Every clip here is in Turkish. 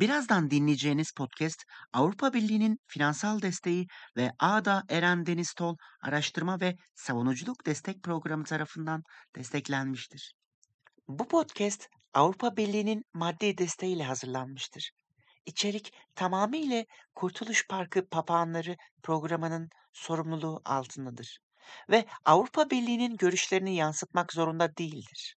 Birazdan dinleyeceğiniz podcast Avrupa Birliği'nin finansal desteği ve ADA Eren Deniz Tol Araştırma ve Savunuculuk Destek Programı tarafından desteklenmiştir. Bu podcast Avrupa Birliği'nin maddi desteğiyle hazırlanmıştır. İçerik tamamıyla Kurtuluş Parkı Papağanları programının sorumluluğu altındadır ve Avrupa Birliği'nin görüşlerini yansıtmak zorunda değildir.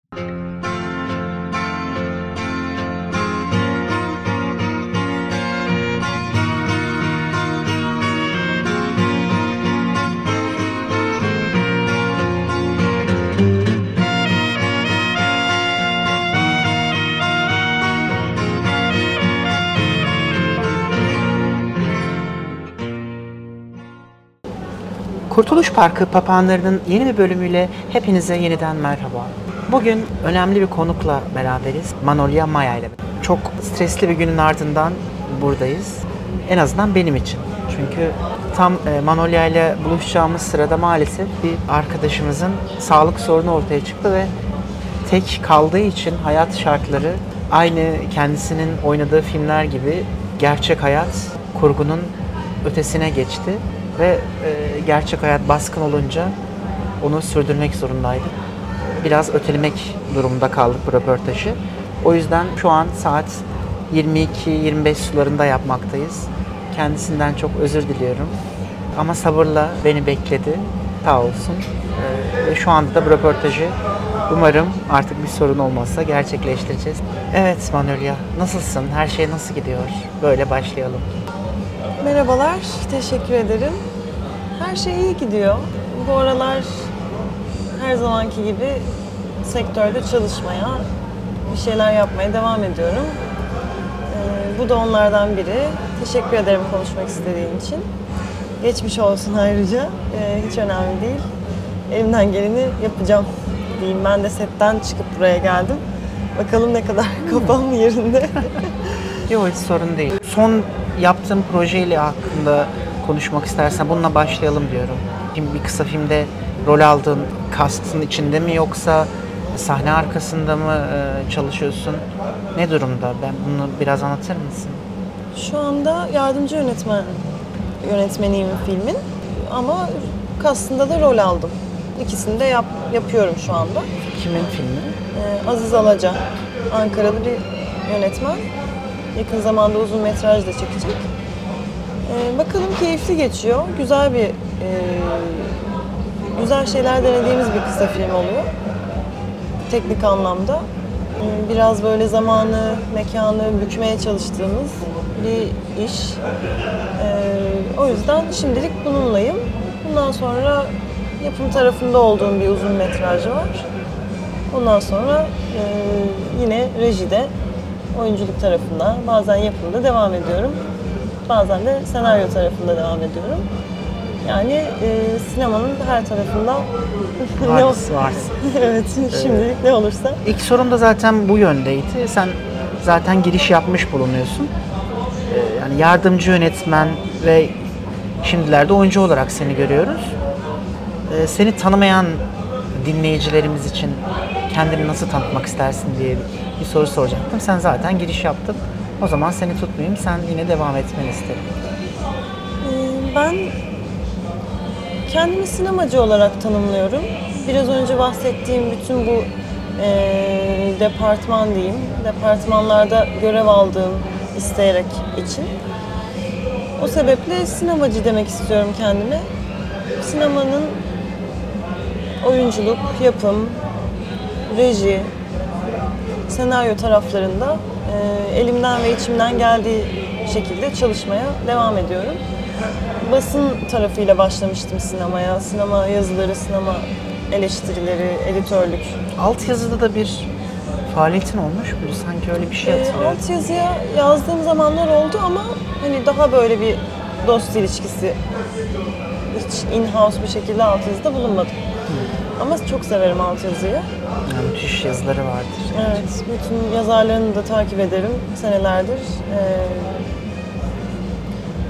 Kurtuluş Parkı Papağanlarının yeni bir bölümüyle hepinize yeniden merhaba. Bugün önemli bir konukla beraberiz. Manolya Maya ile. Çok stresli bir günün ardından buradayız. En azından benim için. Çünkü tam e, Manolya ile buluşacağımız sırada maalesef bir arkadaşımızın sağlık sorunu ortaya çıktı ve tek kaldığı için hayat şartları aynı kendisinin oynadığı filmler gibi gerçek hayat kurgunun ötesine geçti ve e, gerçek hayat baskın olunca onu sürdürmek zorundaydık. Biraz ötelemek durumunda kaldık bu röportajı. O yüzden şu an saat 22-25 sularında yapmaktayız. Kendisinden çok özür diliyorum. Ama sabırla beni bekledi. Sağ olsun. E, ve şu anda da bu röportajı umarım artık bir sorun olmazsa gerçekleştireceğiz. Evet Manolya, nasılsın? Her şey nasıl gidiyor? Böyle başlayalım. Merhabalar, teşekkür ederim. Her şey iyi gidiyor. Bu aralar her zamanki gibi sektörde çalışmaya, bir şeyler yapmaya devam ediyorum. Ee, bu da onlardan biri. Teşekkür ederim konuşmak istediğin için. Geçmiş olsun ayrıca. Ee, hiç önemli değil. Elimden geleni yapacağım diyeyim. Ben de setten çıkıp buraya geldim. Bakalım ne kadar kafam yerinde. Yok hiç sorun değil. Son yaptığım projeyle hakkında konuşmak istersen bununla başlayalım diyorum. Şimdi bir kısa filmde rol aldığın kastın içinde mi yoksa sahne arkasında mı e, çalışıyorsun? Ne durumda? Ben bunu biraz anlatır mısın? Şu anda yardımcı yönetmen yönetmeniyim filmin ama kastında da rol aldım. İkisini de yap, yapıyorum şu anda. Kimin filmi? Ee, Aziz Alaca, Ankaralı bir yönetmen. Yakın zamanda uzun metraj da çekecek. Ee, bakalım keyifli geçiyor. Güzel bir, e, güzel şeyler denediğimiz bir kısa film oluyor. Teknik anlamda. Ee, Biraz böyle zamanı, mekanı bükmeye çalıştığımız bir iş. Ee, o yüzden şimdilik bununlayım. Bundan sonra yapım tarafında olduğum bir uzun metraj var. Ondan sonra e, yine rejide, oyunculuk tarafında, bazen yapımda devam ediyorum. Bazen de senaryo tarafında devam ediyorum. Yani e, sinemanın her tarafında ne ol- Varsın, varsın. evet, şimdilik ne olursa. İlk sorum da zaten bu yöndeydi. Sen zaten giriş yapmış bulunuyorsun. Ee, Yani yardımcı yönetmen ve şimdilerde oyuncu olarak seni görüyoruz. Ee, Seni tanımayan dinleyicilerimiz için kendini nasıl tanıtmak istersin diye bir soru soracaktım. Sen zaten giriş yaptın. O zaman seni tutmayayım. Sen yine devam etmeni isterim. Ee, Ben kendimi sinemacı olarak tanımlıyorum. Biraz önce bahsettiğim bütün bu e, departman diyeyim, departmanlarda görev aldığım isteyerek için. O sebeple sinemacı demek istiyorum kendime. Sinemanın oyunculuk, yapım, reji, senaryo taraflarında elimden ve içimden geldiği şekilde çalışmaya devam ediyorum. Basın tarafıyla başlamıştım sinemaya. Sinema yazıları, sinema eleştirileri, editörlük. Alt yazıda da bir faaliyetin olmuş mu? Sanki öyle bir şey E, hatırlıyorum. alt yazıya yazdığım zamanlar oldu ama hani daha böyle bir dost ilişkisi hiç in-house bir şekilde alt yazıda bulunmadım. Ama çok severim alt yazıyı. Yani müthiş yazıları vardır. Evet, bütün yazarlarını da takip ederim senelerdir. Ee,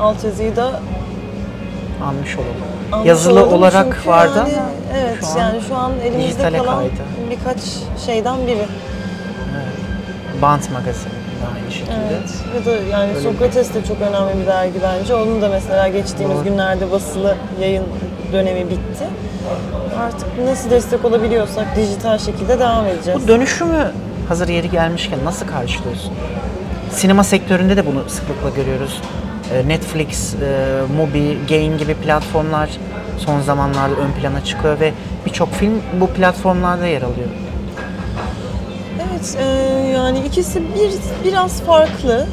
alt yazıyı da Anmış olalım. almış Yazılı olarak vardı yani, ama Evet, şu an yani şu an elimizde kalan kaydı. birkaç şeyden biri. Bant magazini. aynı şekilde. Evet. Ya da yani Öyle Sokrates de çok önemli bir dergi bence. Onun da mesela geçtiğimiz Doğru. günlerde basılı yayın dönemi bitti. Artık nasıl destek olabiliyorsak dijital şekilde devam edeceğiz. Bu dönüşümü hazır yeri gelmişken nasıl karşılıyorsun? Sinema sektöründe de bunu sıklıkla görüyoruz. Ee, Netflix, e, Mubi, Gain gibi platformlar son zamanlarda ön plana çıkıyor ve birçok film bu platformlarda yer alıyor. Evet, e, yani ikisi bir biraz farklı.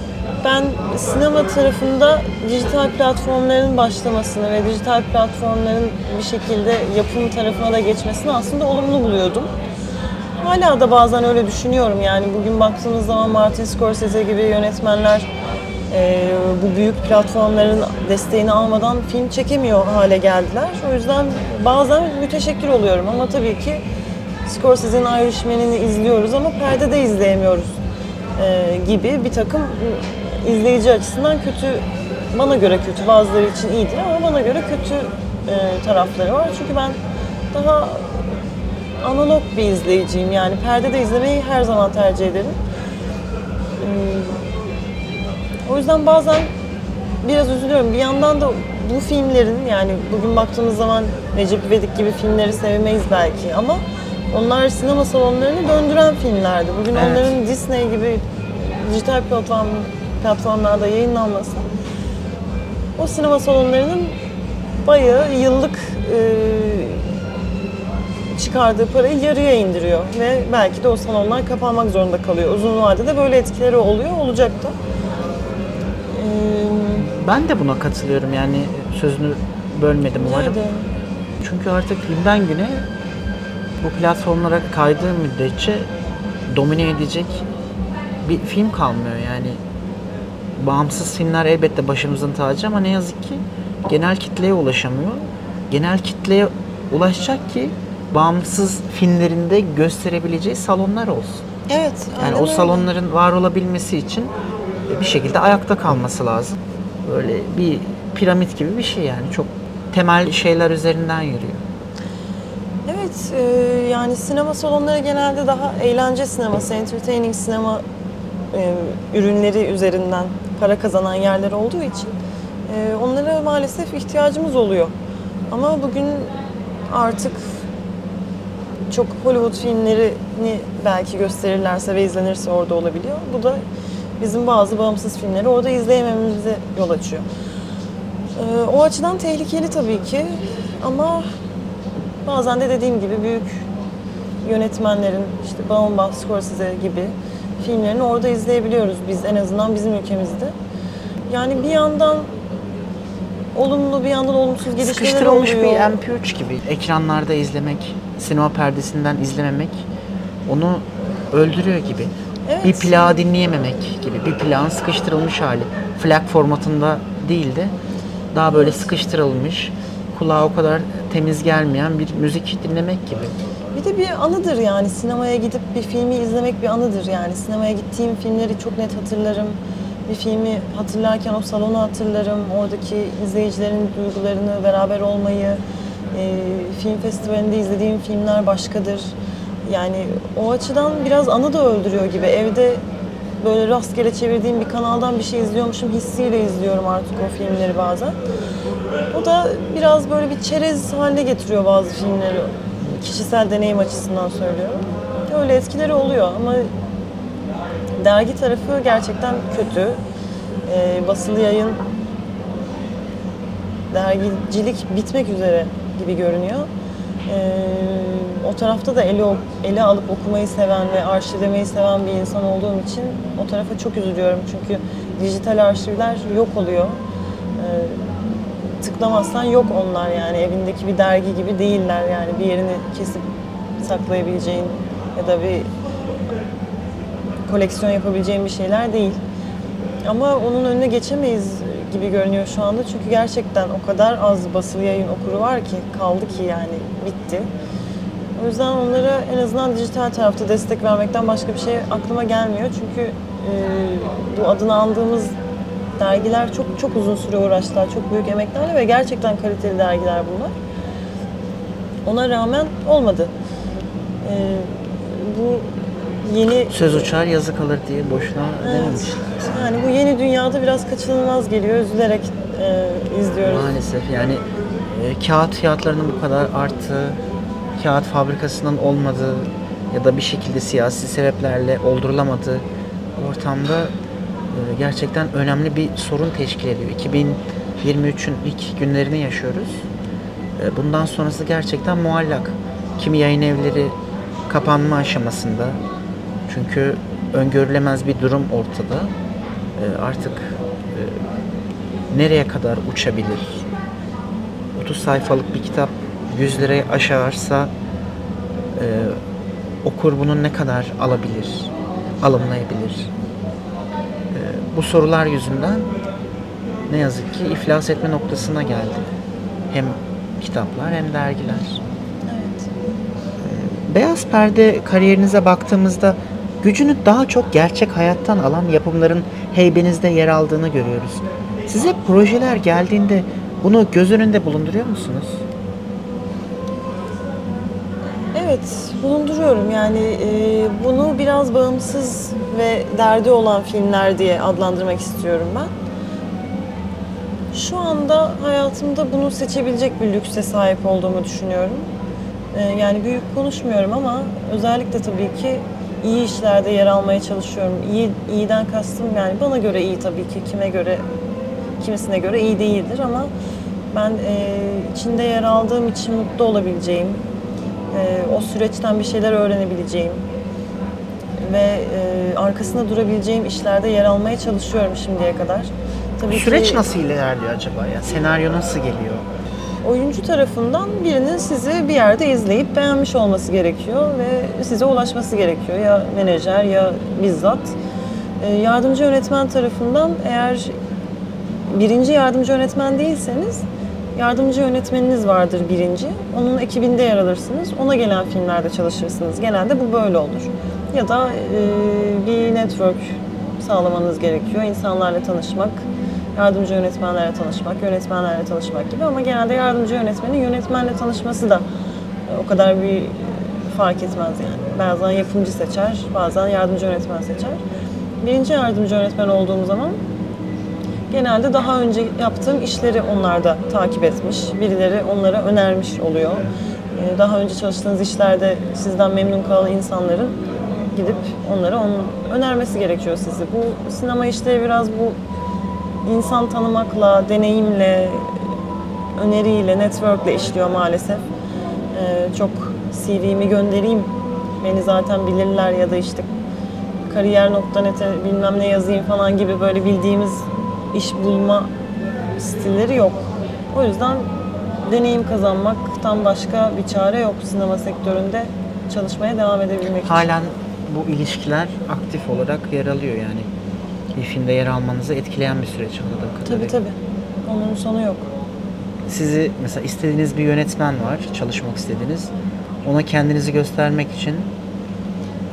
Ben sinema tarafında dijital platformların başlamasını ve dijital platformların bir şekilde yapım tarafına da geçmesini aslında olumlu buluyordum. Hala da bazen öyle düşünüyorum yani bugün baktığımız zaman Martin Scorsese gibi yönetmenler e, bu büyük platformların desteğini almadan film çekemiyor hale geldiler. O yüzden bazen müteşekkir oluyorum ama tabii ki Scorsese'nin Irishman'ini izliyoruz ama perdede izleyemiyoruz e, gibi bir takım izleyici açısından kötü, bana göre kötü, bazıları için iyidir ama bana göre kötü e, tarafları var. Çünkü ben daha analog bir izleyiciyim yani perdede izlemeyi her zaman tercih ederim. Hmm, O yüzden bazen biraz üzülüyorum. Bir yandan da bu filmlerin yani bugün baktığımız zaman Recep İvedik gibi filmleri sevmeyiz belki ama onlar sinema salonlarını döndüren filmlerdi. Bugün Evet. onların Disney gibi dijital platform, platformlarda yayınlanması o sinema salonlarının bayağı yıllık e, çıkardığı parayı yarıya indiriyor ve belki de o salonlar kapanmak zorunda kalıyor. Uzun vadede böyle etkileri oluyor, olacak da. Ee, Ben de buna katılıyorum yani sözünü bölmedim umarım. nerede? Çünkü artık günden güne bu platformlara kaydığı müddetçe domine edecek bir film kalmıyor yani. Bağımsız filmler elbette başımızın tacı ama ne yazık ki genel kitleye ulaşamıyor. Genel kitleye ulaşacak ki bağımsız filmlerinde gösterebileceği salonlar olsun. Evet, Yani o öyle. salonların var olabilmesi için bir şekilde ayakta kalması lazım. Böyle bir piramit gibi bir şey yani çok temel şeyler üzerinden yürüyor. Evet, e, yani sinema salonları genelde daha eğlence sineması, entertaining sinema e, ürünleri üzerinden para kazanan yerler olduğu için e, onlara maalesef ihtiyacımız oluyor. Ama bugün artık çok Hollywood filmlerini belki gösterirlerse ve izlenirse orada olabiliyor. Bu da bizim bazı bağımsız filmleri orada izleyemememize yol açıyor. E, o açıdan tehlikeli tabii ki ama Bazen de dediğim gibi büyük yönetmenlerin işte Baumbach, Scorsese gibi filmlerini orada izleyebiliyoruz biz en azından bizim ülkemizde. Yani bir yandan olumlu bir yandan olumsuz gelişmeler Sıkıştırılmış oluyor. bir MP3 gibi ekranlarda izlemek, sinema perdesinden izlememek onu öldürüyor gibi. Evet. Bir plağı dinleyememek gibi. Bir plağın sıkıştırılmış hali. Flag formatında değil de daha böyle sıkıştırılmış, kulağa o kadar temiz gelmeyen bir müzik dinlemek gibi. De bir anıdır yani sinemaya gidip bir filmi izlemek bir anıdır yani. Sinemaya gittiğim filmleri çok net hatırlarım. Bir filmi hatırlarken o salonu hatırlarım. Oradaki izleyicilerin duygularını, beraber olmayı. e, film festivalinde izlediğim filmler başkadır. Yani o açıdan biraz anı da öldürüyor gibi. Evde böyle rastgele çevirdiğim bir kanaldan bir şey izliyormuşum hissiyle izliyorum artık o filmleri bazen. O da biraz böyle bir çerez haline getiriyor bazı filmleri. Kişisel deneyim açısından söylüyorum. Öyle etkileri oluyor ama dergi tarafı gerçekten kötü. Ee, basılı yayın dergicilik bitmek üzere gibi görünüyor. Ee, o tarafta da ele, ele alıp okumayı seven ve arşivlemeyi seven bir insan olduğum için o tarafa çok üzülüyorum. Çünkü dijital arşivler yok oluyor. Ee, tıklamazsan yok onlar yani evindeki bir dergi gibi değiller yani bir yerini kesip saklayabileceğin ya da bir koleksiyon yapabileceğin bir şeyler değil. Ama onun önüne geçemeyiz gibi görünüyor şu anda çünkü gerçekten o kadar az basılı yayın okuru var ki kaldı ki yani bitti. O yüzden onlara en azından dijital tarafta destek vermekten başka bir şey aklıma gelmiyor çünkü e, bu adını andığımız dergiler çok çok uzun süre uğraştılar, çok büyük emeklerle ve gerçekten kaliteli dergiler bunlar. Ona rağmen olmadı. Ee, bu yeni Söz uçar yazı kalır diye boşuna Evet. dememişler. Yani bu yeni dünyada biraz kaçınılmaz geliyor. Üzülerek e, izliyoruz. Maalesef yani e, kağıt fiyatlarının bu kadar arttığı, kağıt fabrikasının olmadığı ya da bir şekilde siyasi sebeplerle oldurulamadığı ortamda gerçekten önemli bir sorun teşkil ediyor. 2023'ün ilk günlerini yaşıyoruz. E, bundan sonrası gerçekten muallak. Kimi yayın evleri kapanma aşamasında. Çünkü öngörülemez bir durum ortada. E, artık e, nereye kadar uçabilir? 30 sayfalık bir kitap 100 liraya aşarsa e, okur bunun ne kadar alabilir, alımlayabilir? Bu sorular yüzünden ne yazık ki iflas etme noktasına geldi. Hem kitaplar hem dergiler. Evet. Beyaz perde kariyerinize baktığımızda gücünü daha çok gerçek hayattan alan yapımların heybenizde yer aldığını görüyoruz. Size projeler geldiğinde bunu göz önünde bulunduruyor musunuz? Evet, bulunduruyorum. Yani e, bunu biraz bağımsız ve derdi olan filmler diye adlandırmak istiyorum ben. Şu anda hayatımda bunu seçebilecek bir lükse sahip olduğumu düşünüyorum. E, yani büyük konuşmuyorum ama özellikle tabii ki iyi işlerde yer almaya çalışıyorum. İyi, iyiden kastım yani bana göre iyi tabii ki, kime göre, kimisine göre iyi değildir ama ben e, içinde yer aldığım için mutlu olabileceğim, e, o süreçten bir şeyler öğrenebileceğim ve e, arkasında durabileceğim işlerde yer almaya çalışıyorum şimdiye kadar. Tabii Süreç ki nasıl ilerliyor acaba ya? Senaryo nasıl geliyor? oyuncu tarafından birinin sizi bir yerde izleyip beğenmiş olması gerekiyor ve size ulaşması gerekiyor. Ya menajer ya bizzat. E, yardımcı yönetmen tarafından eğer birinci yardımcı yönetmen değilseniz yardımcı yönetmeniniz vardır birinci. Onun ekibinde yer alırsınız. Ona gelen filmlerde çalışırsınız. Genelde bu böyle olur. Ya da e, bir network sağlamanız gerekiyor. İnsanlarla tanışmak, yardımcı yönetmenlerle tanışmak, yönetmenlerle tanışmak gibi. Ama genelde yardımcı yönetmenin yönetmenle tanışması da e, o kadar bir fark etmez yani. Bazen yapımcı seçer, bazen yardımcı yönetmen seçer. Birinci yardımcı yönetmen olduğum zaman genelde daha önce yaptığım işleri onlar da takip etmiş. Birileri onlara önermiş oluyor. Ee, Daha önce çalıştığınız işlerde sizden memnun kalan insanların gidip onlara onun önermesi gerekiyor sizi. Bu sinema işleri biraz bu insan tanımakla, deneyimle, öneriyle, networkle işliyor maalesef. Ee, çok CV'mi göndereyim, beni zaten bilirler ya da işte kariyer.net'e bilmem ne yazayım falan gibi böyle bildiğimiz iş bulma stilleri yok. O yüzden deneyim kazanmaktan başka bir çare yok sinema sektöründe çalışmaya devam edebilmek için. Halen bu ilişkiler aktif olarak yer alıyor yani. Filmde yer almanızı etkileyen bir süreç anladığım kadarıyla. Tabii tabii. Onun sonu yok. Sizi mesela istediğiniz bir yönetmen var, çalışmak istediğiniz. Ona kendinizi göstermek için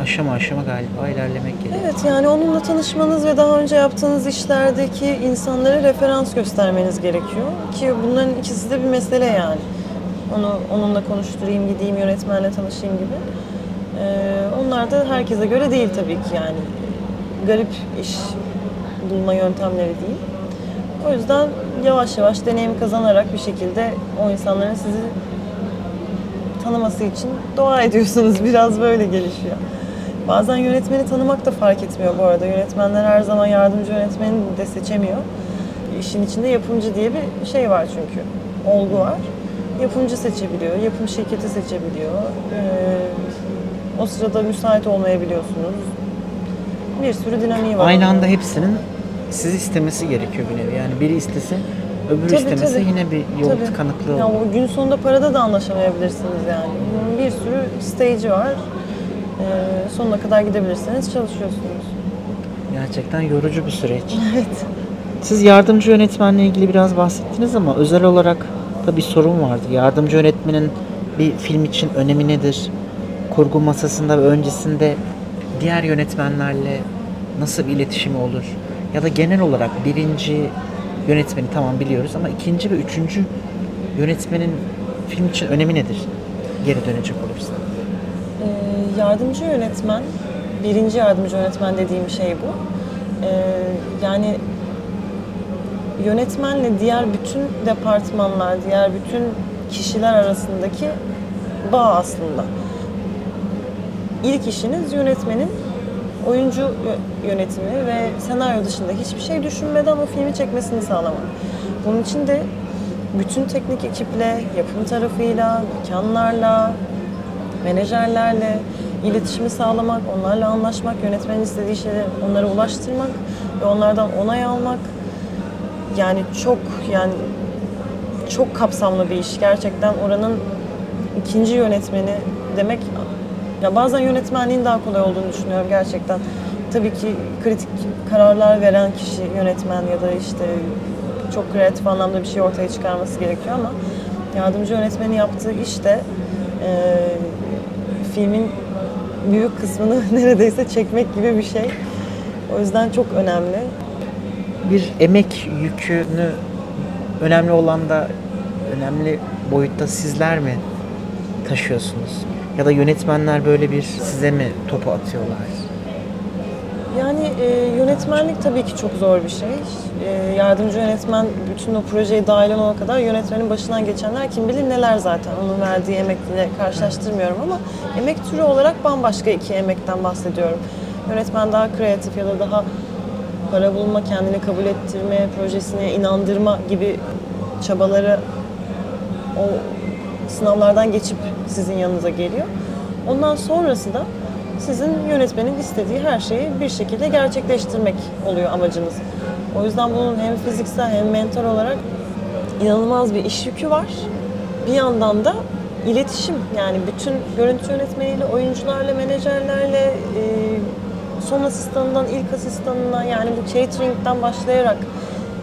aşama aşama galiba ilerlemek gerekiyor. Evet yani onunla tanışmanız ve daha önce yaptığınız işlerdeki insanlara referans göstermeniz gerekiyor. Ki bunların ikisi de bir mesele yani. Onu onunla konuşturayım, gideyim yönetmenle tanışayım gibi. Ee, onlar da herkese göre değil tabii ki yani. Garip iş bulma yöntemleri değil. O yüzden yavaş yavaş deneyim kazanarak bir şekilde o insanların sizi tanıması için dua ediyorsunuz. Biraz böyle gelişiyor. Bazen yönetmeni tanımak da fark etmiyor bu arada. Yönetmenler her zaman yardımcı yönetmeni de seçemiyor. İşin içinde yapımcı diye bir şey var çünkü. Olgu var. Yapımcı seçebiliyor, yapım şirketi seçebiliyor. Ee, o sırada müsait olmayabiliyorsunuz. Bir sürü dinamiği var. Aynı anda hepsinin sizi istemesi gerekiyor bir nevi. Yani biri istese öbürü Tabii, istemesi tabii. yine bir yol Tabii. tıkanıklığı Ya olur. o gün sonunda parada da anlaşamayabilirsiniz yani. Bir sürü stage'i var. Ee, sonuna kadar gidebilirseniz çalışıyorsunuz. Gerçekten yorucu bir süreç. Evet. Siz yardımcı yönetmenle ilgili biraz bahsettiniz ama özel olarak da bir sorun vardı. Yardımcı yönetmenin bir film için önemi nedir? Kurgu masasında ve öncesinde diğer yönetmenlerle nasıl bir iletişimi olur? Ya da genel olarak birinci yönetmeni tamam biliyoruz ama ikinci ve üçüncü yönetmenin film için önemi nedir? Geri dönecek olursa. Yardımcı yönetmen birinci yardımcı yönetmen dediğim şey bu. Ee, yani yönetmenle diğer bütün departmanlar, diğer bütün kişiler arasındaki bağ aslında. İlk işiniz yönetmenin oyuncu yö- yönetimi ve senaryo dışında hiçbir şey düşünmeden o filmi çekmesini sağlamak. Bunun için de bütün teknik ekiple, yapım tarafıyla, mekanlarla, menajerlerle iletişimi sağlamak, onlarla anlaşmak, yönetmenin istediği şeyleri onlara ulaştırmak ve onlardan onay almak. Yani çok yani çok kapsamlı bir iş. Gerçekten oranın ikinci yönetmeni demek ya bazen yönetmenliğin daha kolay olduğunu düşünüyorum gerçekten. Tabii ki kritik kararlar veren kişi yönetmen ya da işte çok kreatif anlamda bir şey ortaya çıkarması gerekiyor ama yardımcı yönetmenin yaptığı iş de e, filmin büyük kısmını neredeyse çekmek gibi bir şey. O yüzden çok önemli. Bir emek yükünü önemli olan da önemli boyutta sizler mi taşıyorsunuz? Ya da yönetmenler böyle bir size mi topu atıyorlar? Yani e, yönetmenlik tabii ki çok zor bir şey. E, yardımcı yönetmen bütün o projeye dahil olana kadar yönetmenin başından geçenler kim bilir neler zaten. Onun verdiği emekle karşılaştırmıyorum ama emek türü olarak bambaşka iki emekten bahsediyorum. Yönetmen daha kreatif ya da daha para bulma, kendini kabul ettirme, projesine inandırma gibi çabaları o sınavlardan geçip sizin yanınıza geliyor. Ondan sonrası da sizin yönetmenin istediği her şeyi bir şekilde gerçekleştirmek oluyor amacınız. O yüzden bunun hem fiziksel hem mental olarak inanılmaz bir iş yükü var. Bir yandan da iletişim yani bütün görüntü yönetmeniyle, oyuncularla, menajerlerle, e, son asistanından ilk asistanına yani bu catering'den başlayarak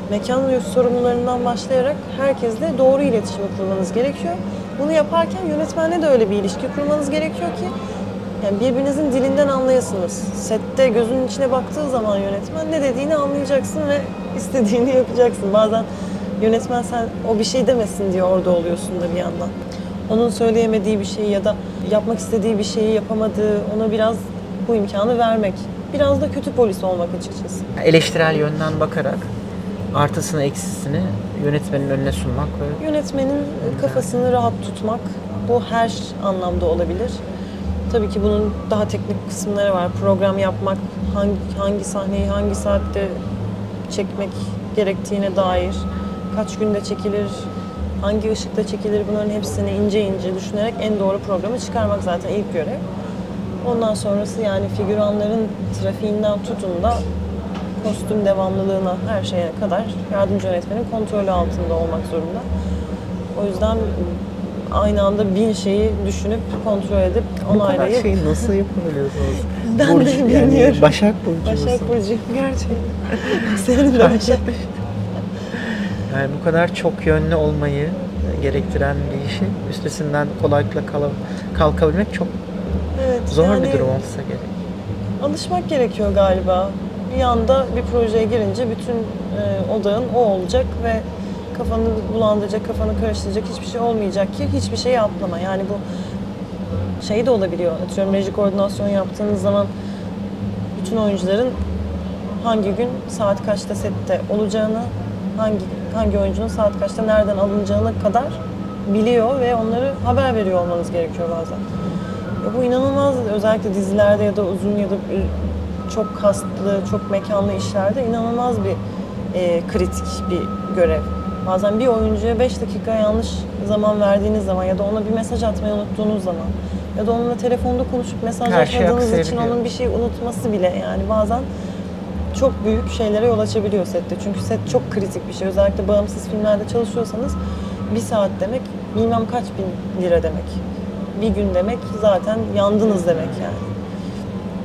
mekan sorumlularından başlayarak herkesle doğru iletişimi kurmanız gerekiyor. Bunu yaparken yönetmenle de öyle bir ilişki kurmanız gerekiyor ki yani birbirinizin dilinden anlayasınız. Sette gözünün içine baktığı zaman yönetmen ne dediğini anlayacaksın ve istediğini yapacaksın. Bazen yönetmen sen o bir şey demesin diye orada oluyorsun da bir yandan. Onun söyleyemediği bir şeyi ya da yapmak istediği bir şeyi yapamadığı ona biraz bu imkanı vermek. Biraz da kötü polis olmak açıkçası. Eleştirel yönden bakarak artısını eksisini yönetmenin önüne sunmak ve Yönetmenin kafasını rahat tutmak bu her anlamda olabilir. Tabii ki bunun daha teknik kısımları var. Program yapmak, hangi, hangi sahneyi hangi saatte çekmek gerektiğine dair, kaç günde çekilir, hangi ışıkta çekilir bunların hepsini ince ince düşünerek en doğru programı çıkarmak zaten ilk görev. Ondan sonrası yani figüranların trafiğinden tutun da kostüm devamlılığına her şeye kadar yardımcı yönetmenin kontrolü altında olmak zorunda. O yüzden aynı anda bin şeyi düşünüp kontrol edip bu kadar onaylayıp şeyi nasıl yapabiliyorsunuz? Ben de Burcu, yani bilmiyorum. Başak Burcu? Başak Burcu gerçekten. Senin de Başak. Yani bu kadar çok yönlü olmayı gerektiren bir işi üstesinden kolaylıkla kala- kalkabilmek çok Evet, zor yani bir durum olsa gerek. Alışmak gerekiyor galiba. Bir anda bir projeye girince bütün e, odağın o olacak ve kafanı bulandıracak, kafanı karıştıracak hiçbir şey olmayacak ki hiçbir şeyi atlama. Yani bu şey de olabiliyor. Atıyorum reji koordinasyon yaptığınız zaman bütün oyuncuların hangi gün saat kaçta sette olacağını, hangi hangi oyuncunun saat kaçta nereden alınacağına kadar biliyor ve onları haber veriyor olmanız gerekiyor bazen. Bu inanılmaz özellikle dizilerde ya da uzun ya da çok kastlı, çok mekanlı işlerde inanılmaz bir e, kritik bir görev. Bazen bir oyuncuya 5 dakika yanlış zaman verdiğiniz zaman ya da ona bir mesaj atmayı unuttuğunuz zaman ya da onunla telefonda konuşup mesaj Her şey atmadığınız için aksayabiliyor. onun bir şey unutması bile yani bazen çok büyük şeylere yol açabiliyor sette. Çünkü set çok kritik bir şey. Özellikle bağımsız filmlerde çalışıyorsanız bir saat demek bilmem kaç bin lira demek. Bir gün demek zaten yandınız demek yani.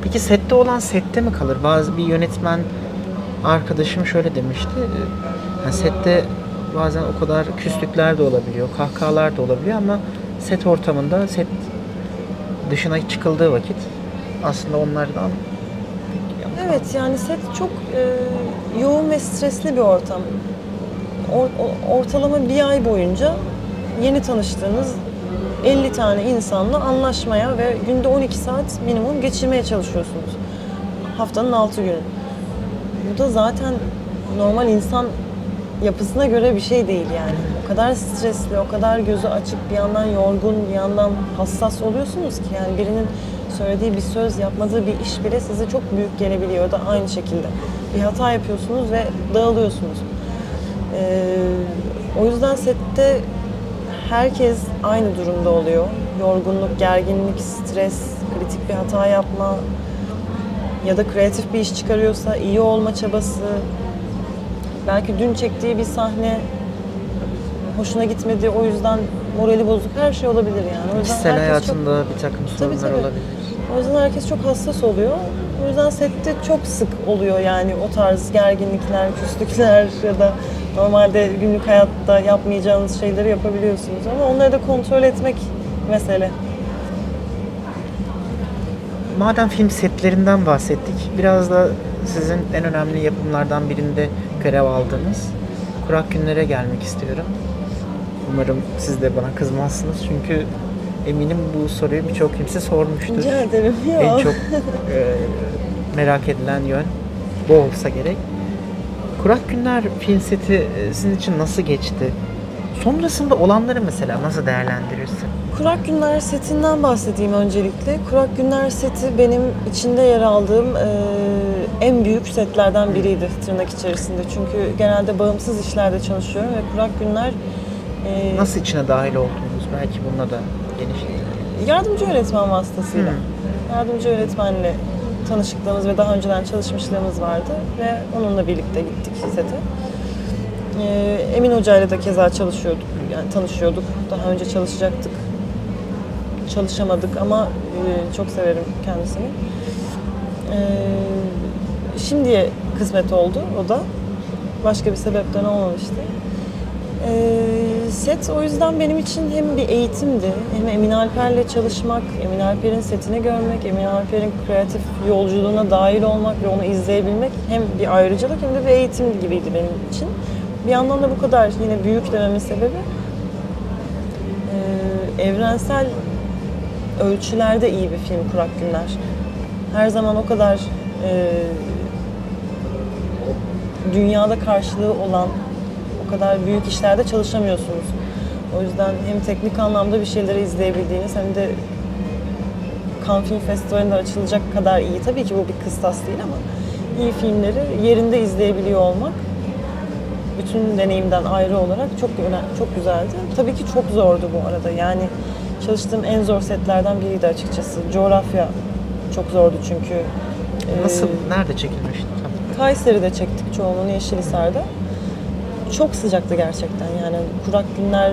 Peki sette olan sette mi kalır? Bazı bir yönetmen arkadaşım şöyle demişti. Yani sette bazen o kadar küslükler de olabiliyor, kahkahalar da olabiliyor ama set ortamında, set dışına çıkıldığı vakit aslında onlardan Evet yani set çok e, yoğun ve stresli bir ortam. Or- ortalama bir ay boyunca yeni tanıştığınız 50 tane insanla anlaşmaya ve günde 12 saat minimum geçirmeye çalışıyorsunuz. haftanın 6 günü. Bu da zaten normal insan yapısına göre bir şey değil yani. O kadar stresli, o kadar gözü açık, bir yandan yorgun, bir yandan hassas oluyorsunuz ki yani birinin söylediği bir söz, yapmadığı bir iş bile size çok büyük gelebiliyor da aynı şekilde. Bir hata yapıyorsunuz ve dağılıyorsunuz. Ee, o yüzden sette herkes aynı durumda oluyor. Yorgunluk, gerginlik, stres, kritik bir hata yapma ya da kreatif bir iş çıkarıyorsa iyi olma çabası. Belki dün çektiği bir sahne hoşuna gitmedi o yüzden morali bozuk her şey olabilir yani. O yüzden Kişisel herkes çok- hayatında bir takım sorunlar tabii. olabilir. o yüzden herkes çok hassas oluyor. O yüzden sette çok sık oluyor yani o tarz gerginlikler, küslükler ya da normalde günlük hayatta yapmayacağınız şeyleri yapabiliyorsunuz ama onları da kontrol etmek mesele. Madem film setlerinden bahsettik, biraz da sizin en önemli yapımlardan birinde görev aldığınız Kurak Günler'e gelmek istiyorum. Umarım siz de bana kızmazsınız çünkü eminim bu soruyu birçok kimse sormuştur. Rica ederim. Ya. En çok e, merak edilen yön bu olsa gerek. Kurak Günler film seti e, sizin için nasıl geçti? Sonrasında olanları mesela nasıl değerlendirirsin? Kurak Günler setinden bahsedeyim öncelikle. Kurak Günler seti benim içinde yer aldığım e, en büyük setlerden biriydi tırnak içerisinde. Çünkü genelde bağımsız işlerde çalışıyorum ve Kurak Günler e, Nasıl içine dahil oldunuz? Belki bununla da genişletelim. yardımcı öğretmen vasıtasıyla. Hı. Yardımcı öğretmenle tanışıklığımız ve daha önceden çalışmışlığımız vardı ve onunla birlikte gittik sete. Emin Hoca ile de keza çalışıyorduk, yani tanışıyorduk. Daha önce çalışacaktık. Çalışamadık ama e, çok severim kendisini. E, şimdiye kısmet oldu o da. Başka bir sebepten olmamıştı. E, set o yüzden benim için hem bir eğitimdi, hem Emin Alper'le çalışmak, Emin Alper'in setini görmek, Emin Alper'in kreatif yolculuğuna dahil olmak ve onu izleyebilmek hem bir ayrıcalık hem de bir eğitim gibiydi benim için. Bir yandan da bu kadar yine büyük dememin sebebi e, evrensel ölçülerde iyi bir film Kurak Günler. Her zaman o kadar e, dünyada karşılığı olan o kadar büyük işlerde çalışamıyorsunuz. O yüzden hem teknik anlamda bir şeyleri izleyebildiğiniz hem de Cannes Film Festivali'nde açılacak kadar iyi. Tabii ki bu bir kıstas değil ama iyi filmleri yerinde izleyebiliyor olmak bütün deneyimden ayrı olarak çok çok güzeldi. Tabii ki çok zordu bu arada. Yani çalıştığım en zor setlerden biriydi açıkçası. Coğrafya çok zordu çünkü. Ee, Nasıl, nerede çekilmişti? Kayseri'de çektik çoğunluğunu Yeşilhisar'da. Çok sıcaktı gerçekten yani Kurak Günler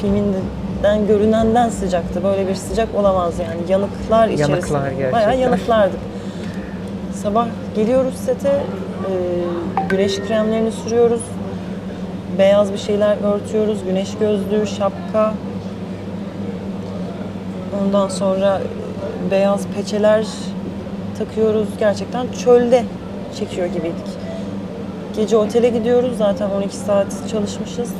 filminden görünenden sıcaktı. Böyle bir sıcak olamaz yani. Yanıklar içerisinde. Yanıklar gerçekten. Bayağı yanıklardık. Sabah geliyoruz sete, e, güneş kremlerini sürüyoruz. Beyaz bir şeyler örtüyoruz. Güneş gözlüğü, şapka. Ondan sonra beyaz peçeler takıyoruz. Gerçekten çölde çekiyor gibiydik. Gece otele gidiyoruz. Zaten 12 saat çalışmışız.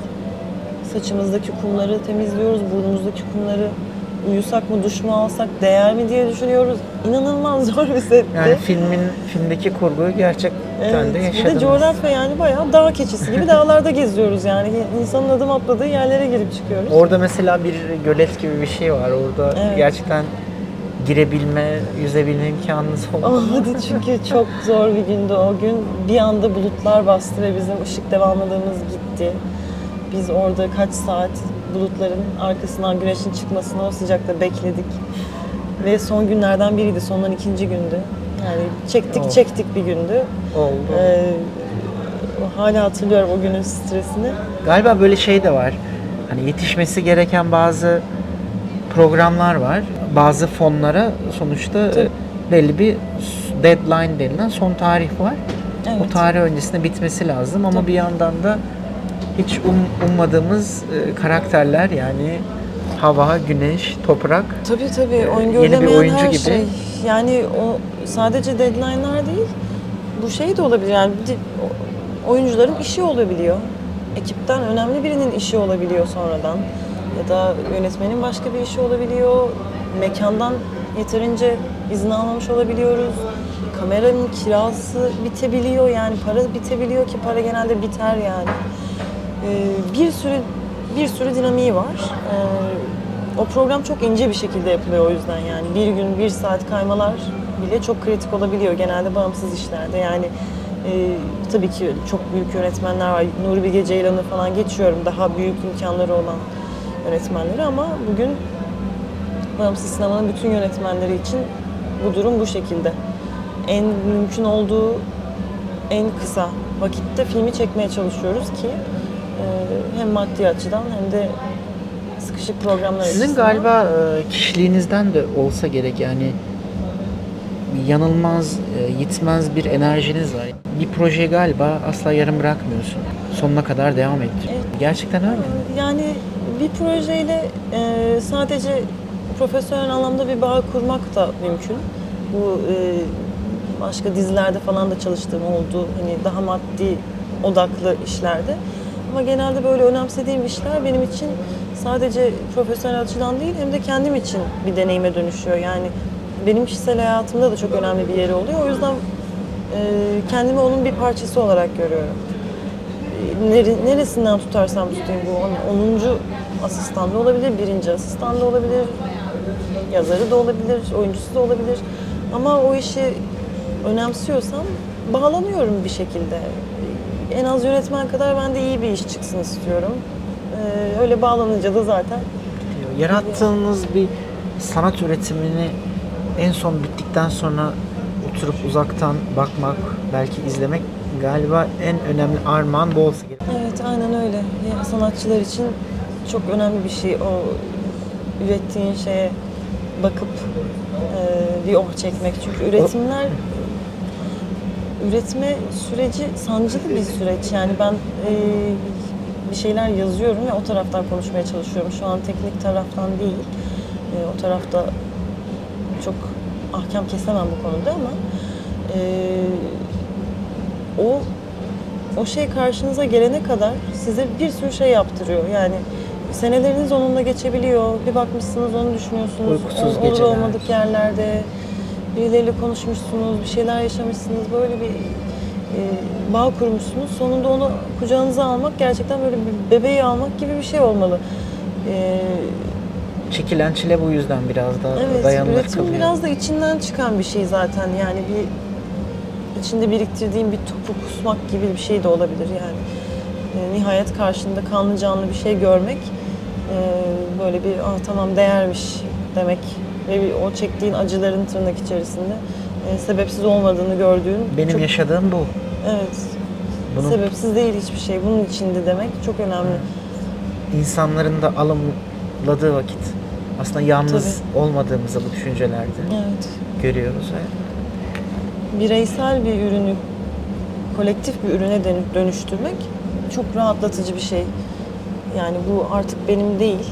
Saçımızdaki kumları temizliyoruz. Burnumuzdaki kumları uyusak mı, duş mu alsak değer mi diye düşünüyoruz. İnanılmaz zor bir setti. Yani filmin filmdeki kurguyu gerçekten Evet, de bir yaşadınız. de coğrafya yani bayağı dağ keçisi gibi dağlarda geziyoruz yani. İnsanın adım atladığı yerlere girip çıkıyoruz. Orada mesela bir gölet gibi bir şey var. Orada Evet. gerçekten girebilme, yüzebilme imkanınız oldu. Olmadı çünkü çok zor bir gündü o gün. Bir anda bulutlar bastı ve bizim ışık devamlılığımız gitti. Biz orada kaç saat bulutların arkasından güneşin çıkmasını o sıcakta bekledik. Ve son günlerden biriydi, sondan ikinci gündü. Yani çektik Oh. çektik bir gündü. Oldu. Ee, hala hatırlıyorum o günün stresini. Galiba böyle şey de var. Hani yetişmesi gereken bazı programlar var. Bazı fonlara sonuçta e, Tabii. belli bir deadline denilen son tarih var. Evet. O tarih öncesinde bitmesi lazım ama Tabii. bir yandan da hiç um- ummadığımız e, karakterler yani hava, güneş, toprak Tabii tabii öngörülemeyen yeni bir oyuncu her gibi. şey. Yani o sadece deadline'lar değil, bu şey de olabilir yani oyuncuların işi olabiliyor. Ekipten önemli birinin işi olabiliyor sonradan. Ya da yönetmenin başka bir işi olabiliyor. Mekandan yeterince izin almamış olabiliyoruz. kameranın kirası bitebiliyor yani para bitebiliyor ki para genelde biter yani. Ee, bir sürü bir sürü dinamiği var. Ee, o program çok ince bir şekilde yapılıyor o yüzden yani bir gün bir saat kaymalar bile çok kritik olabiliyor genelde bağımsız işlerde yani e, tabii ki çok büyük yönetmenler var Nuri Bilge Ceylan'ı falan geçiyorum daha büyük imkanları olan yönetmenleri ama bugün bağımsız sinemanın bütün yönetmenleri için bu durum bu şekilde. En mümkün olduğu en kısa vakitte filmi çekmeye çalışıyoruz ki hem maddi açıdan hem de sıkışık programlar Sizin açısından. galiba e, kişiliğinizden de olsa gerek yani yanılmaz, e, yitmez bir enerjiniz var. Bir projeyi galiba asla yarım bırakmıyorsun. Sonuna kadar devam ettiriyorsun. Evet. Gerçekten öyle mi? Yani bir projeyle e, sadece profesyonel anlamda bir bağ kurmak da mümkün. Bu başka dizilerde falan da çalıştığım oldu. Hani daha maddi odaklı işlerde. Ama genelde böyle önemsediğim işler benim için sadece profesyonel açıdan değil hem de kendim için bir deneyime dönüşüyor. Yani benim kişisel hayatımda da çok önemli bir yeri oluyor. O yüzden e, kendimi onun bir parçası olarak görüyorum nere- neresinden tutarsam tutayım bu on- 10. asistan da olabilir, birinci asistan da olabilir, yazarı da olabilir, oyuncusu da olabilir. Ama o işi önemsiyorsam bağlanıyorum bir şekilde. En az yönetmen kadar ben de iyi bir iş çıksın istiyorum. Ee, öyle bağlanınca da zaten Yarattığınız bir sanat üretimini en son bittikten sonra oturup uzaktan bakmak, belki izlemek galiba en önemli armağan bu olsa gerek. Evet aynen öyle. Yani sanatçılar için çok önemli bir şey o ürettiğin şeye bakıp e, bir oh çekmek. Çünkü üretimler üretme süreci sancılı bir süreç. Yani ben e, bir şeyler yazıyorum ve o taraftan konuşmaya çalışıyorum. Şu an teknik taraftan değil. E, o tarafta çok ahkam kesemem bu konuda ama e, o o şey karşınıza gelene kadar size bir sürü şey yaptırıyor. Yani seneleriniz onunla geçebiliyor. Bir bakmışsınız onu düşünüyorsunuz. Uykusuz olur geceler. olmadık yerlerde. Birileriyle konuşmuşsunuz, bir şeyler yaşamışsınız. Böyle bir e, bağ kurmuşsunuz. Sonunda onu kucağınıza almak gerçekten böyle bir bebeği almak gibi bir şey olmalı. E, Çekilen çile bu yüzden biraz daha Evet, dayanılır üretim kalıyor. biraz da içinden çıkan bir şey zaten. Yani bir içinde biriktirdiğin bir topu kusmak gibi bir şey de olabilir yani. E, nihayet karşında kanlı canlı bir şey görmek e, böyle bir ah tamam değermiş demek ve bir, o çektiğin acıların tırnak içerisinde e, sebepsiz olmadığını gördüğün Benim çok, yaşadığım bu. evet Bunu sebepsiz değil hiçbir şey bunun içinde demek çok önemli. insanların da alımladığı vakit aslında yalnız olmadığımızı bu düşüncelerde Evet. görüyoruz ve bireysel bir ürünü kolektif bir ürüne dönü- dönüştürmek çok rahatlatıcı bir şey. Yani bu artık benim değil.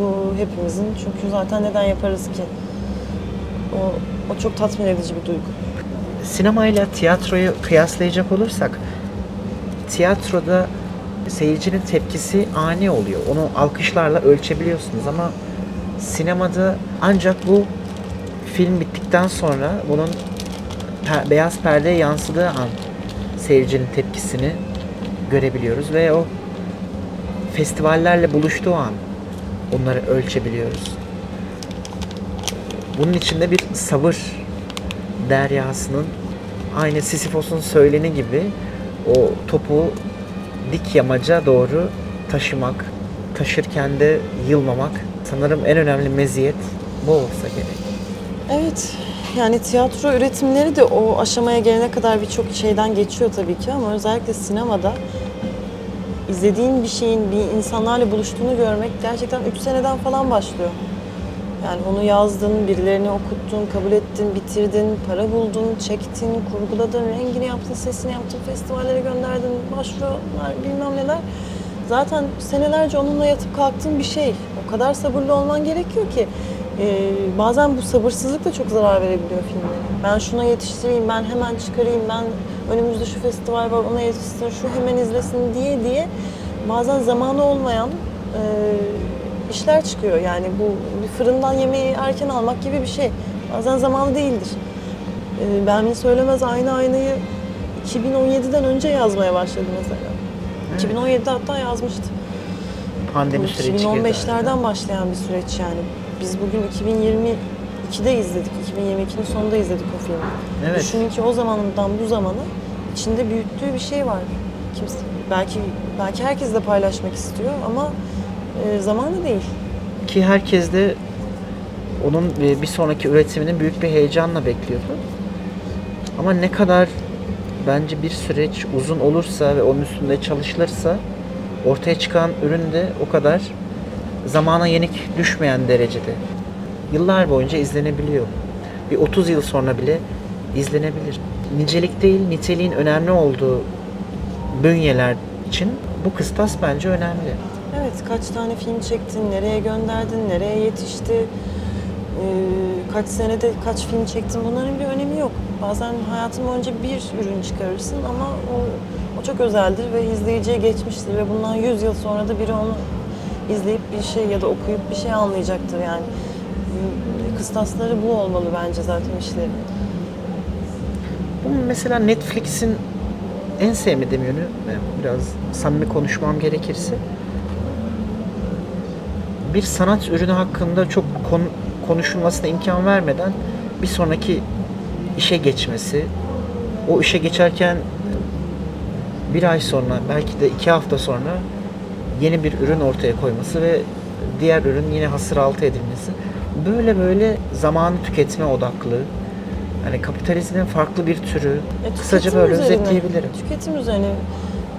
Bu hepimizin. Çünkü zaten neden yaparız ki? O, o çok tatmin edici bir duygu. sinemayla tiyatroyu kıyaslayacak olursak tiyatroda seyircinin tepkisi ani oluyor. Onu alkışlarla ölçebiliyorsunuz ama sinemada ancak bu film bittikten sonra bunun pe- beyaz perdeye yansıdığı an seyircinin tepkisini görebiliyoruz ve o festivallerle buluştuğu an onları ölçebiliyoruz. Bunun içinde bir sabır deryasının aynı Sisyphos'un söyleni gibi o topu dik yamaca doğru taşımak, taşırken de yılmamak sanırım en önemli meziyet bu olsa gerek. Evet. Yani tiyatro üretimleri de o aşamaya gelene kadar birçok şeyden geçiyor tabii ki ama özellikle sinemada izlediğin bir şeyin bir insanlarla buluştuğunu görmek gerçekten 3 seneden falan başlıyor. Yani onu yazdın, birilerine okuttun, kabul ettin, bitirdin, para buldun, çektin, kurguladın, rengini yaptın, sesini yaptın, festivallere gönderdin, başvurular bilmem neler. Zaten senelerce onunla yatıp kalktığın bir şey. O kadar sabırlı olman gerekiyor ki. Ee, bazen bu sabırsızlık da çok zarar verebiliyor filmlere. Ben şuna yetiştireyim, ben hemen çıkarayım, ben önümüzde şu festival var ona yetişsin, şu hemen izlesin diye diye bazen zamanı olmayan e, işler çıkıyor. Yani bu bir fırından yemeği erken almak gibi bir şey. Bazen zamanı değildir. e, Belmin Söylemez Aynı Aynayı 2017'den önce yazmaya başladı mesela. 2017'de hatta yazmıştı. Pandemi süreci girdi. 2015'lerden başlayan bir süreç yani. Biz bugün 2022'de izledik. 2022'nin sonunda izledik o filmi. Evet. Düşünün ki o zamandan bu zamana içinde büyüttüğü bir şey var. Kimse belki belki herkes de paylaşmak istiyor ama e, zamanı değil. Ki herkes de onun e, bir sonraki üretimini büyük bir heyecanla bekliyordu. Ama ne kadar bence bir süreç uzun olursa ve onun üstünde çalışılırsa ortaya çıkan ürün de o kadar zamana yenik düşmeyen derecede. Yıllar boyunca izlenebiliyor. Bir 30 yıl sonra bile izlenebilir. Nicelik değil, niteliğin önemli olduğu bünyeler için bu kıstas bence önemli. Evet, kaç tane film çektin, nereye gönderdin, nereye yetişti, kaç senede kaç film çektin bunların bir önemi yok. Bazen hayatın boyunca bir ürün çıkarırsın ama o, o çok özeldir ve izleyiciye geçmiştir ve bundan 100 yıl sonra da biri onu izleyip bir şey ya da okuyup bir şey anlayacaktır yani. Kıstasları bu olmalı bence zaten işlerin. Bu mesela Netflix'in en sevmediğim yönü, biraz samimi konuşmam gerekirse, bir sanat ürünü hakkında çok kon- konuşulmasına imkan vermeden bir sonraki işe geçmesi, o işe geçerken bir ay sonra, belki de iki hafta sonra yeni bir ürün ortaya koyması ve diğer ürün yine hasır altı edilmesi. Böyle böyle zamanı tüketme odaklı, yani kapitalizmin farklı bir türü. E, Kısaca böyle üzerine, özetleyebilirim. Tüketim üzerine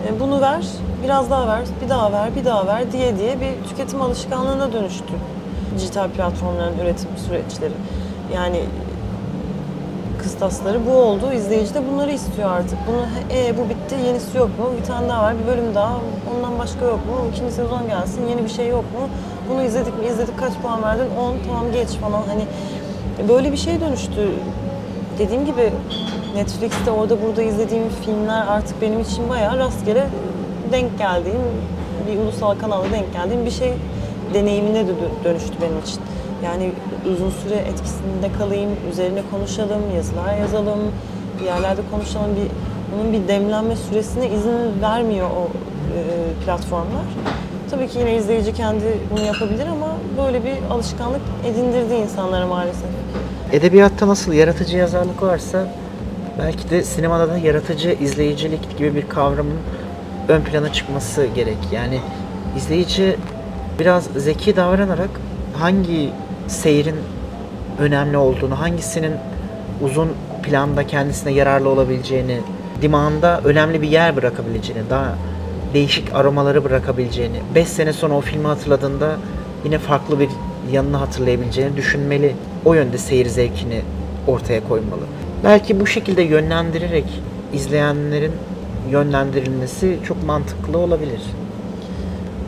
e, bunu ver, biraz daha ver, bir daha ver, bir daha ver diye diye bir tüketim alışkanlığına dönüştü dijital platformların üretim süreçleri. Yani kıstasları bu oldu. İzleyici de bunları istiyor artık. Bunu e, bu bitti, yenisi yok mu? Bir tane daha var, bir bölüm daha. Ondan başka yok mu? İkinci sezon gelsin, yeni bir şey yok mu? Bunu izledik mi? İzledik kaç puan verdin? 10 tamam geç falan. Hani böyle bir şey dönüştü. Dediğim gibi Netflix'te orada burada izlediğim filmler artık benim için bayağı rastgele denk geldiğim, bir ulusal kanalda denk geldiğim bir şey deneyimine de dö- dönüştü benim için. Yani uzun süre etkisinde kalayım, üzerine konuşalım, yazılar yazalım, bir yerlerde konuşalım. Bir, onun bir demlenme süresine izin vermiyor o e, platformlar. Tabii ki yine izleyici kendi bunu yapabilir ama böyle bir alışkanlık edindirdi insanlara maalesef. Edebiyatta nasıl yaratıcı yazarlık varsa belki de sinemada da yaratıcı izleyicilik gibi bir kavramın ön plana çıkması gerek. Yani izleyici biraz zeki davranarak hangi seyrin önemli olduğunu, hangisinin uzun planda kendisine yararlı olabileceğini, dimağında önemli bir yer bırakabileceğini, daha değişik aromaları bırakabileceğini, 5 sene sonra o filmi hatırladığında yine farklı bir yanını hatırlayabileceğini düşünmeli. O yönde seyir zevkini ortaya koymalı. Belki bu şekilde yönlendirerek izleyenlerin yönlendirilmesi çok mantıklı olabilir.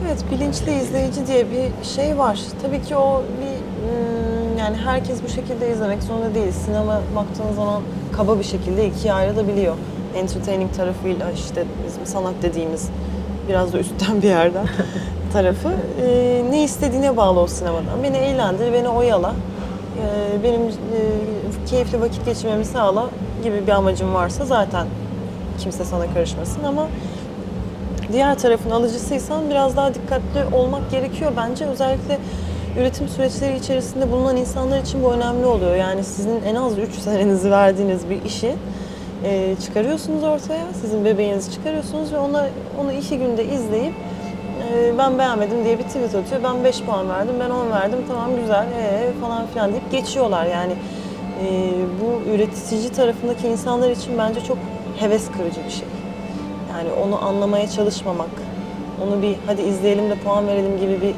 Evet, bilinçli izleyici diye bir şey var. Tabii ki o bir hmm, yani herkes bu şekilde izlemek zorunda değil. Sinema baktığın zaman kaba bir şekilde ikiye ayrılabiliyor. Entertaining tarafıyla işte bizim sanat dediğimiz biraz da üstten bir yerden tarafı. Ee, ne istediğine bağlı o sinemadan. Beni eğlendir, beni oyala, ee, benim e, keyifli vakit geçirmemi sağla gibi bir amacım varsa zaten kimse sana karışmasın ama diğer tarafın alıcısıysan biraz daha dikkatli olmak gerekiyor bence. Özellikle üretim süreçleri içerisinde bulunan insanlar için bu önemli oluyor. Yani sizin en az 3 senenizi verdiğiniz bir işi e, çıkarıyorsunuz ortaya. Sizin bebeğinizi çıkarıyorsunuz ve ona onu iki günde izleyip e, ben beğenmedim diye bir tweet atıyor. Ben 5 puan verdim, ben 10 verdim. Tamam güzel ee, falan filan deyip geçiyorlar. Yani e, bu üretici tarafındaki insanlar için bence çok heves kırıcı bir şey. Yani onu anlamaya çalışmamak, onu bir hadi izleyelim de puan verelim gibi bir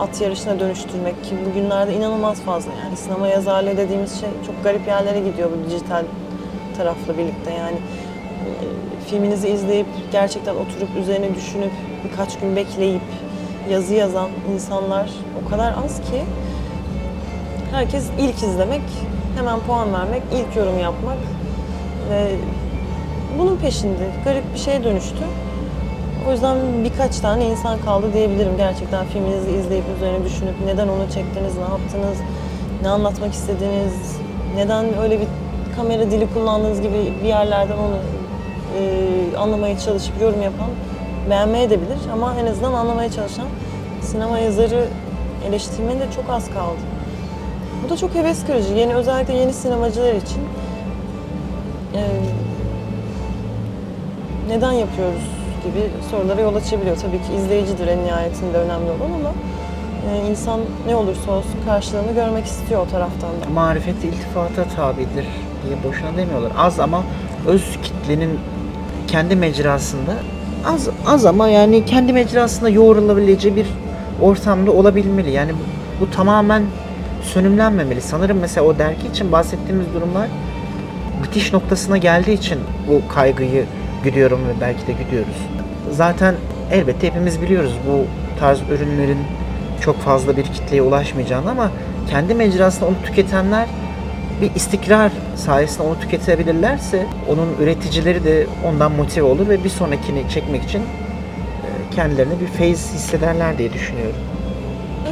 at yarışına dönüştürmek ki bugünlerde inanılmaz fazla yani sinema yazarlığı dediğimiz şey çok garip yerlere gidiyor bu dijital tarafla birlikte yani e, filminizi izleyip gerçekten oturup üzerine düşünüp birkaç gün bekleyip yazı yazan insanlar o kadar az ki herkes ilk izlemek, hemen puan vermek, ilk yorum yapmak ve bunun peşinde garip bir şeye dönüştü. O yüzden birkaç tane insan kaldı diyebilirim. Gerçekten filminizi izleyip üzerine düşünüp neden onu çektiniz, ne yaptınız, ne anlatmak istediniz, neden öyle bir kamera dili kullandığınız gibi bir yerlerden onu e, anlamaya çalışıp yorum yapan beğenmeye de bilir ama en azından anlamaya çalışan sinema yazarı eleştirmeni de çok az kaldı. Bu da çok heves kırıcı. Yeni özellikle yeni sinemacılar için e, neden yapıyoruz gibi sorulara yol açabiliyor. Tabii ki izleyicidir en nihayetinde önemli olan ama e, insan ne olursa olsun karşılığını görmek istiyor o taraftan da. Marifet iltifata tabidir diye boşuna demiyorlar. Az ama öz kitlenin kendi mecrasında az az ama yani kendi mecrasında yoğrulabileceği bir ortamda olabilmeli. Yani bu, bu tamamen sönümlenmemeli. Sanırım mesela o dergi için bahsettiğimiz durumlar bitiş noktasına geldiği için bu kaygıyı güdüyorum ve belki de güdüyoruz. Zaten elbette hepimiz biliyoruz bu tarz ürünlerin çok fazla bir kitleye ulaşmayacağını ama kendi mecrasında onu tüketenler bir istikrar sayesinde onu tüketebilirlerse onun üreticileri de ondan motive olur ve bir sonrakini çekmek için e, kendilerine bir feyiz hissederler diye düşünüyorum.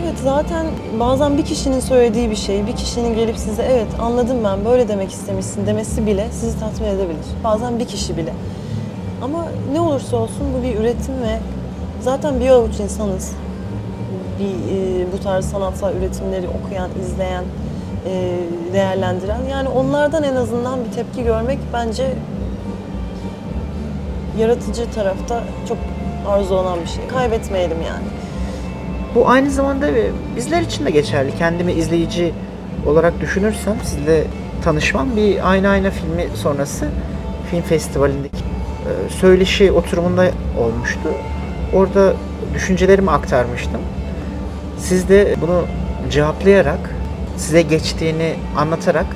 Evet zaten bazen bir kişinin söylediği bir şey, bir kişinin gelip size evet anladım ben böyle demek istemişsin demesi bile sizi tatmin edebilir. Bazen bir kişi bile. Ama ne olursa olsun bu bir üretim ve zaten bir avuç insanız. Bir e, bu tarz sanatsal üretimleri okuyan, izleyen, değerlendiren. Yani onlardan en azından bir tepki görmek bence yaratıcı tarafta çok arzu olan bir şey. Kaybetmeyelim yani. Bu aynı zamanda ve bizler için de geçerli. Kendimi izleyici olarak düşünürsem sizle tanışmam bir Ayna Ayna filmi sonrası film festivalindeki e, söyleşi oturumunda olmuştu. Orada düşüncelerimi aktarmıştım. Siz de bunu cevaplayarak, size geçtiğini anlatarak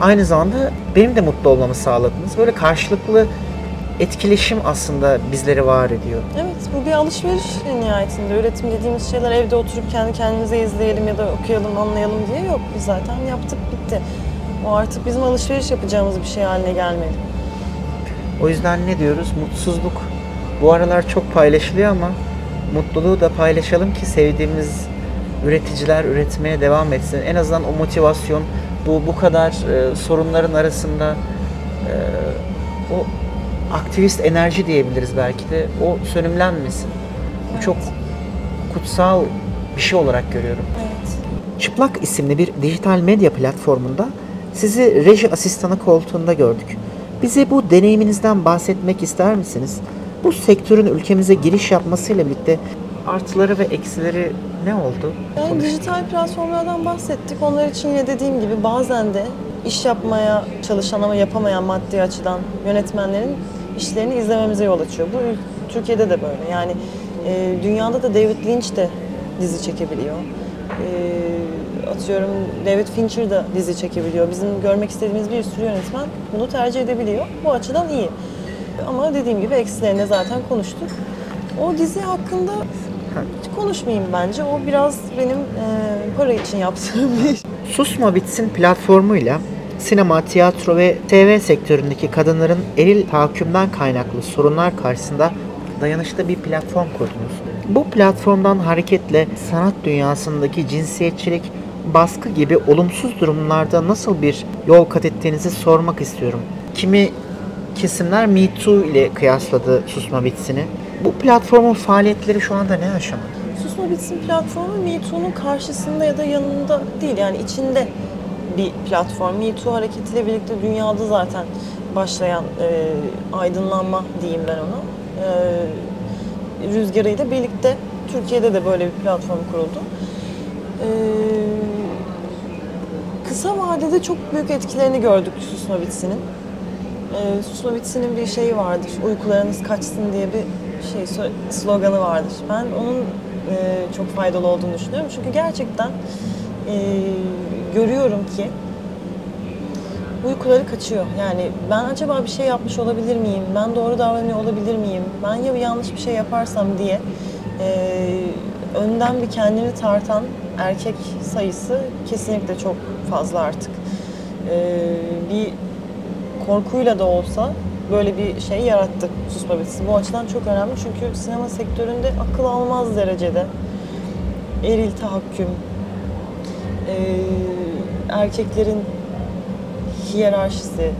aynı zamanda benim de mutlu olmamı sağladınız. Böyle karşılıklı etkileşim aslında bizleri var ediyor. Evet, bu bir alışveriş nihayetinde. Üretim dediğimiz şeyler evde oturup kendi kendimize izleyelim ya da okuyalım, anlayalım diye yok. Biz zaten yaptık, bitti. O artık bizim alışveriş yapacağımız bir şey haline gelmeli. O yüzden ne diyoruz? Mutsuzluk bu aralar çok paylaşılıyor ama mutluluğu da paylaşalım ki sevdiğimiz üreticiler üretmeye devam etsin. En azından o motivasyon, bu bu kadar e, sorunların arasında e, o aktivist enerji diyebiliriz belki de o sönümlenmesin. Bu çok kutsal bir şey olarak görüyorum. Evet. Çıplak isimli bir dijital medya platformunda sizi reji asistanı koltuğunda gördük. Bize bu deneyiminizden bahsetmek ister misiniz? Bu sektörün ülkemize giriş yapmasıyla birlikte artıları ve eksileri ne oldu? Yani Konuş- dijital platformlardan bahsettik. Onlar için yine dediğim gibi bazen de iş yapmaya çalışan ama yapamayan maddi açıdan yönetmenlerin işlerini izlememize yol açıyor. Bu Türkiye'de de böyle. Yani e, dünyada da David Lynch de dizi çekebiliyor. E, atıyorum David Fincher da dizi çekebiliyor. Bizim görmek istediğimiz bir sürü yönetmen bunu tercih edebiliyor. Bu açıdan iyi. Ama dediğim gibi eksilerine zaten konuştuk. O dizi hakkında hiç konuşmayayım bence. O biraz benim e, para için yaptığım bir. Susma Bitsin platformuyla sinema, tiyatro ve TV sektöründeki kadınların eril tahakkümden kaynaklı sorunlar karşısında dayanışta bir platform kurdunuz. Bu platformdan hareketle sanat dünyasındaki cinsiyetçilik, baskı gibi olumsuz durumlarda nasıl bir yol kat ettiğinizi sormak istiyorum. Kimi kesimler Me Too ile kıyasladı Susma Bitsin'i. Bu platformun faaliyetleri şu anda ne aşamada? Susma Bitsin platformu Me Too'nun karşısında ya da yanında değil yani içinde bir platform. Me Too hareketiyle birlikte dünyada zaten başlayan e, aydınlanma diyeyim ben ona. E, rüzgarıyla birlikte Türkiye'de de böyle bir platform kuruldu. E, kısa vadede çok büyük etkilerini gördük Susma Bitsin'in. E, Susma Bitsin'in bir şeyi vardır. Uykularınız kaçsın diye bir şey sloganı vardır. Ben onun e, çok faydalı olduğunu düşünüyorum. Çünkü gerçekten e, görüyorum ki uykuları kaçıyor. Yani ben acaba bir şey yapmış olabilir miyim? Ben doğru davranıyor olabilir miyim? Ben ya yanlış bir şey yaparsam diye e, önden bir kendini tartan erkek sayısı kesinlikle çok fazla artık. E, bir korkuyla da olsa böyle bir şey yarattı Susma Bitsin. Bu açıdan çok önemli çünkü sinema sektöründe akıl almaz derecede eril tahakküm, e, erkeklerin hiyerarşisi,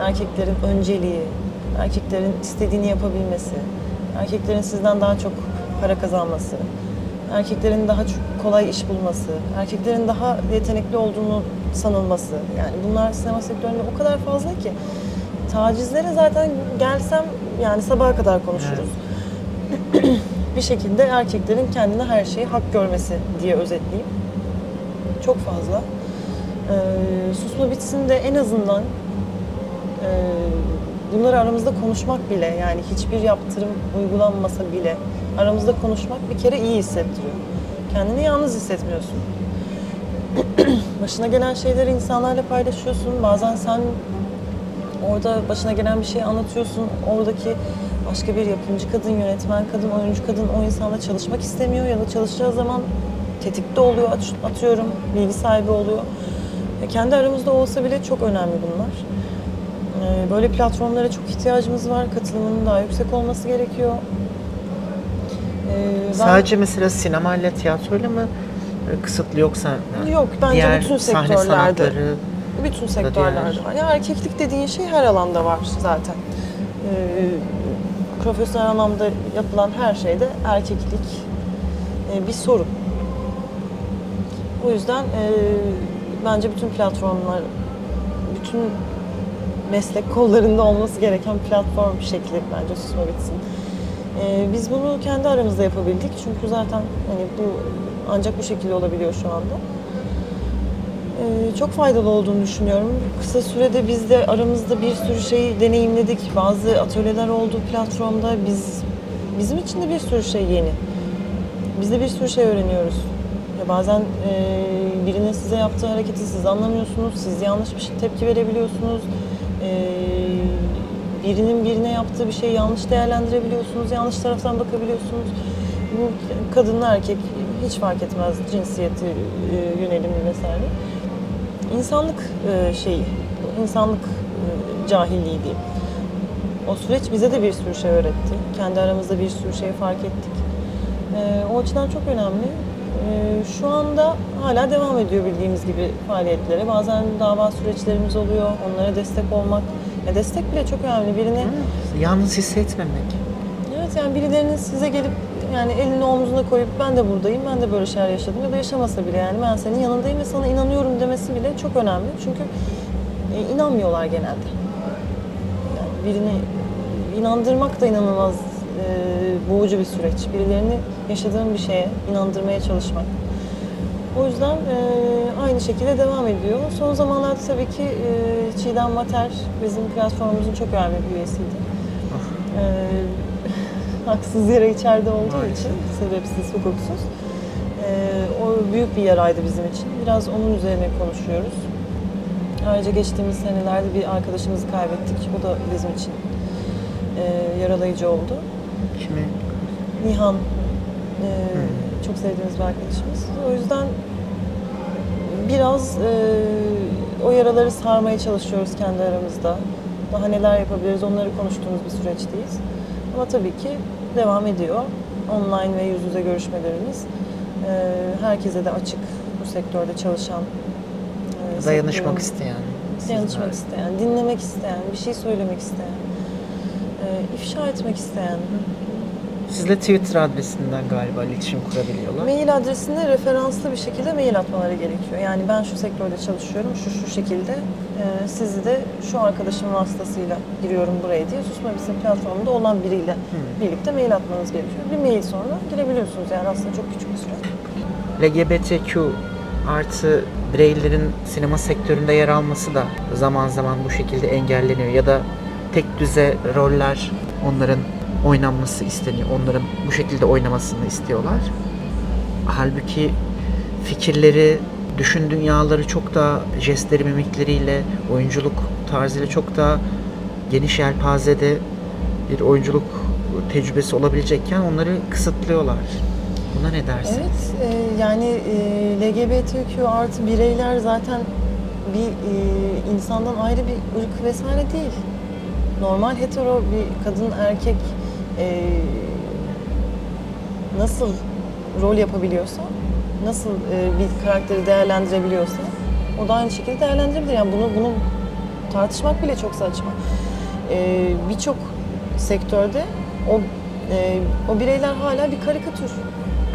erkeklerin önceliği, erkeklerin istediğini yapabilmesi, erkeklerin sizden daha çok para kazanması, erkeklerin daha çok kolay iş bulması, erkeklerin daha yetenekli olduğunu sanılması. Yani bunlar sinema sektöründe o kadar fazla ki tacizlere zaten gelsem yani sabaha kadar konuşuruz. bir şekilde erkeklerin kendine her şeyi hak görmesi diye özetleyeyim. Çok fazla. Ee, susma bitsin de en azından e, bunları aramızda konuşmak bile yani hiçbir yaptırım uygulanmasa bile aramızda konuşmak bir kere iyi hissettiriyor. Kendini yalnız hissetmiyorsun. Başına gelen şeyleri insanlarla paylaşıyorsun. Bazen sen orada başına gelen bir şey anlatıyorsun. Oradaki başka bir yapımcı kadın, yönetmen kadın, oyuncu kadın o insanla çalışmak istemiyor ya da çalışacağı zaman tetikte oluyor, at- atıyorum, bilgi sahibi oluyor. E, kendi aramızda olsa bile çok önemli bunlar. E, Böyle platformlara çok ihtiyacımız var. Katılımının daha yüksek olması gerekiyor. E, ben- Sadece mesela sinema ile tiyatroyla mı e, kısıtlı yoksa Yok, bence diğer bütün sahne sektörlerde. sanatları Bütün sektörlerde var. Ya erkeklik dediğin şey her alanda var zaten. Ee, profesyonel anlamda yapılan her şeyde erkeklik e, bir sorun. O yüzden e, bence bütün platformlar, bütün meslek kollarında olması gereken platform şekli bence susma bitsin. Ee, biz bunu kendi aramızda yapabildik çünkü zaten hani bu ancak bu şekilde olabiliyor şu anda. Ee, çok faydalı olduğunu düşünüyorum. Kısa sürede biz de aramızda bir sürü şeyi deneyimledik. Bazı atölyeler oldu platformda. Biz bizim için de bir sürü şey yeni. Biz de bir sürü şey öğreniyoruz. Ya bazen e, birinin size yaptığı hareketi siz anlamıyorsunuz. Siz yanlış bir şey, tepki verebiliyorsunuz. E, birinin birine yaptığı bir şeyi yanlış değerlendirebiliyorsunuz. Yanlış taraftan bakabiliyorsunuz. Bu kadın erkek hiç fark etmez cinsiyeti, e, yönelimi vesaire insanlık e, şeyi, insanlık e, cahilliği diyeyim. O süreç bize de bir sürü şey öğretti. Kendi aramızda bir sürü şey fark ettik. E, o açıdan çok önemli. E, şu anda hala devam ediyor bildiğimiz gibi faaliyetlere. Bazen dava süreçlerimiz oluyor. Onlara destek olmak. Ya destek bile çok önemli. Birine yalnız hissetmemek. Evet yani birilerinin size gelip yani elini omzuna koyup ben de buradayım, ben de böyle şeyler yaşadım ya da yaşamasa bile yani ben senin yanındayım ve sana inanıyorum demesi bile çok önemli. Çünkü e, inanmıyorlar genelde. Yani birini inandırmak da inanılmaz e, boğucu bir süreç. Birilerini yaşadığın bir şeye inandırmaya çalışmak. O yüzden e, aynı şekilde devam ediyor. Son zamanlarda tabii ki e, Çiğdem Mater bizim platformumuzun çok önemli bir üyesiydi. E, haksız yere içeride olduğu Maalesef. için sebepsiz, hukuksuz. E, o büyük bir yaraydı bizim için. Biraz onun üzerine konuşuyoruz. Ayrıca geçtiğimiz senelerde bir arkadaşımızı kaybettik. O da bizim için e, yaralayıcı oldu. Kimi Nihan e, çok sevdiğimiz bir arkadaşımız. O yüzden biraz e, o yaraları sarmaya çalışıyoruz kendi aramızda. Daha neler yapabiliriz onları konuştuğumuz bir süreçteyiz. Ama tabii ki devam ediyor. Online ve yüz yüze görüşmelerimiz. E, herkese de açık bu sektörde çalışan. e, dayanışmak sektörün- isteyen. Dayanışmak sizler. isteyen, dinlemek isteyen, bir şey söylemek isteyen, e, ifşa etmek isteyen, Sizle Twitter adresinden galiba iletişim kurabiliyorlar. Mail adresine referanslı bir şekilde mail atmaları gerekiyor. Yani ben şu sektörde çalışıyorum, şu şu şekilde. e, sizi de şu arkadaşımın vasıtasıyla giriyorum buraya diye Susma Bitsin platformunda olan biriyle birlikte mail atmanız gerekiyor. Bir mail sonra girebiliyorsunuz yani aslında çok küçük bir süre. LGBTQ artı bireylerin sinema sektöründe yer alması da zaman zaman bu şekilde engelleniyor ya da tek düze roller onların oynanması isteniyor. Onların bu şekilde oynamasını istiyorlar. Halbuki fikirleri, düşün dünyaları çok daha jestleri, mimikleriyle, oyunculuk tarzıyla çok daha geniş yelpazede bir oyunculuk tecrübesi olabilecekken onları kısıtlıyorlar. Buna ne dersin? Evet, e, yani e, LGBTQ artı bireyler zaten bir e, insandan ayrı bir ırk vesaire değil. Normal hetero bir kadın erkek e, nasıl rol yapabiliyorsa, nasıl e, bir karakteri değerlendirebiliyorsa o da aynı şekilde değerlendirebilir. Yani bunu bunu Tartışmak bile çok saçma. Ee, Birçok sektörde o e, o bireyler hala bir karikatür.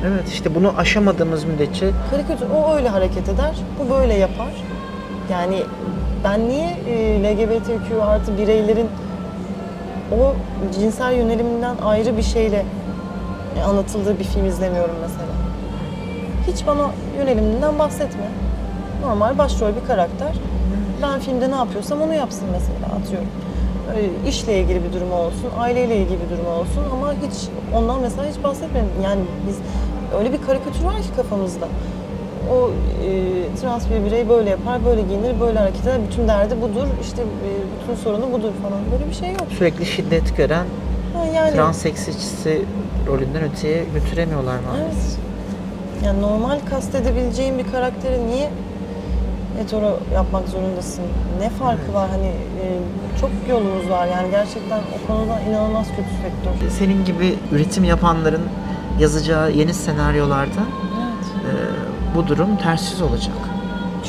Evet işte bunu aşamadığımız müddetçe Karikatür. O öyle hareket eder, bu böyle yapar. Yani ben niye e, LGBTQ artı bireylerin o cinsel yöneliminden ayrı bir şeyle e, anlatıldığı bir film izlemiyorum mesela. Hiç bana yöneliminden bahsetme. Normal başrol bir karakter. Ben filmde ne yapıyorsam onu yapsın mesela atıyorum. İşle ilgili bir durum olsun, aileyle ilgili bir durum olsun ama hiç ondan mesela hiç bahsetmedim. Yani biz öyle bir karikatür var ki kafamızda. O e, trans bir birey böyle yapar, böyle giyinir, böyle hareket eder. Bütün derdi budur, işte e, bütün sorunu budur falan. Böyle bir şey yok. sürekli şiddet gören Ha, yani, trans seksistçisi rolünden öteye götüremiyorlar maalesef. Evet. Yani normal kastedebileceğin bir karakteri niye hetero yapmak zorundasın? Ne farkı var? Hani e, çok yolumuz var yani gerçekten o konuda inanılmaz kötü sektör. Senin gibi üretim yapanların yazacağı yeni senaryolarda bu durum tersiz olacak.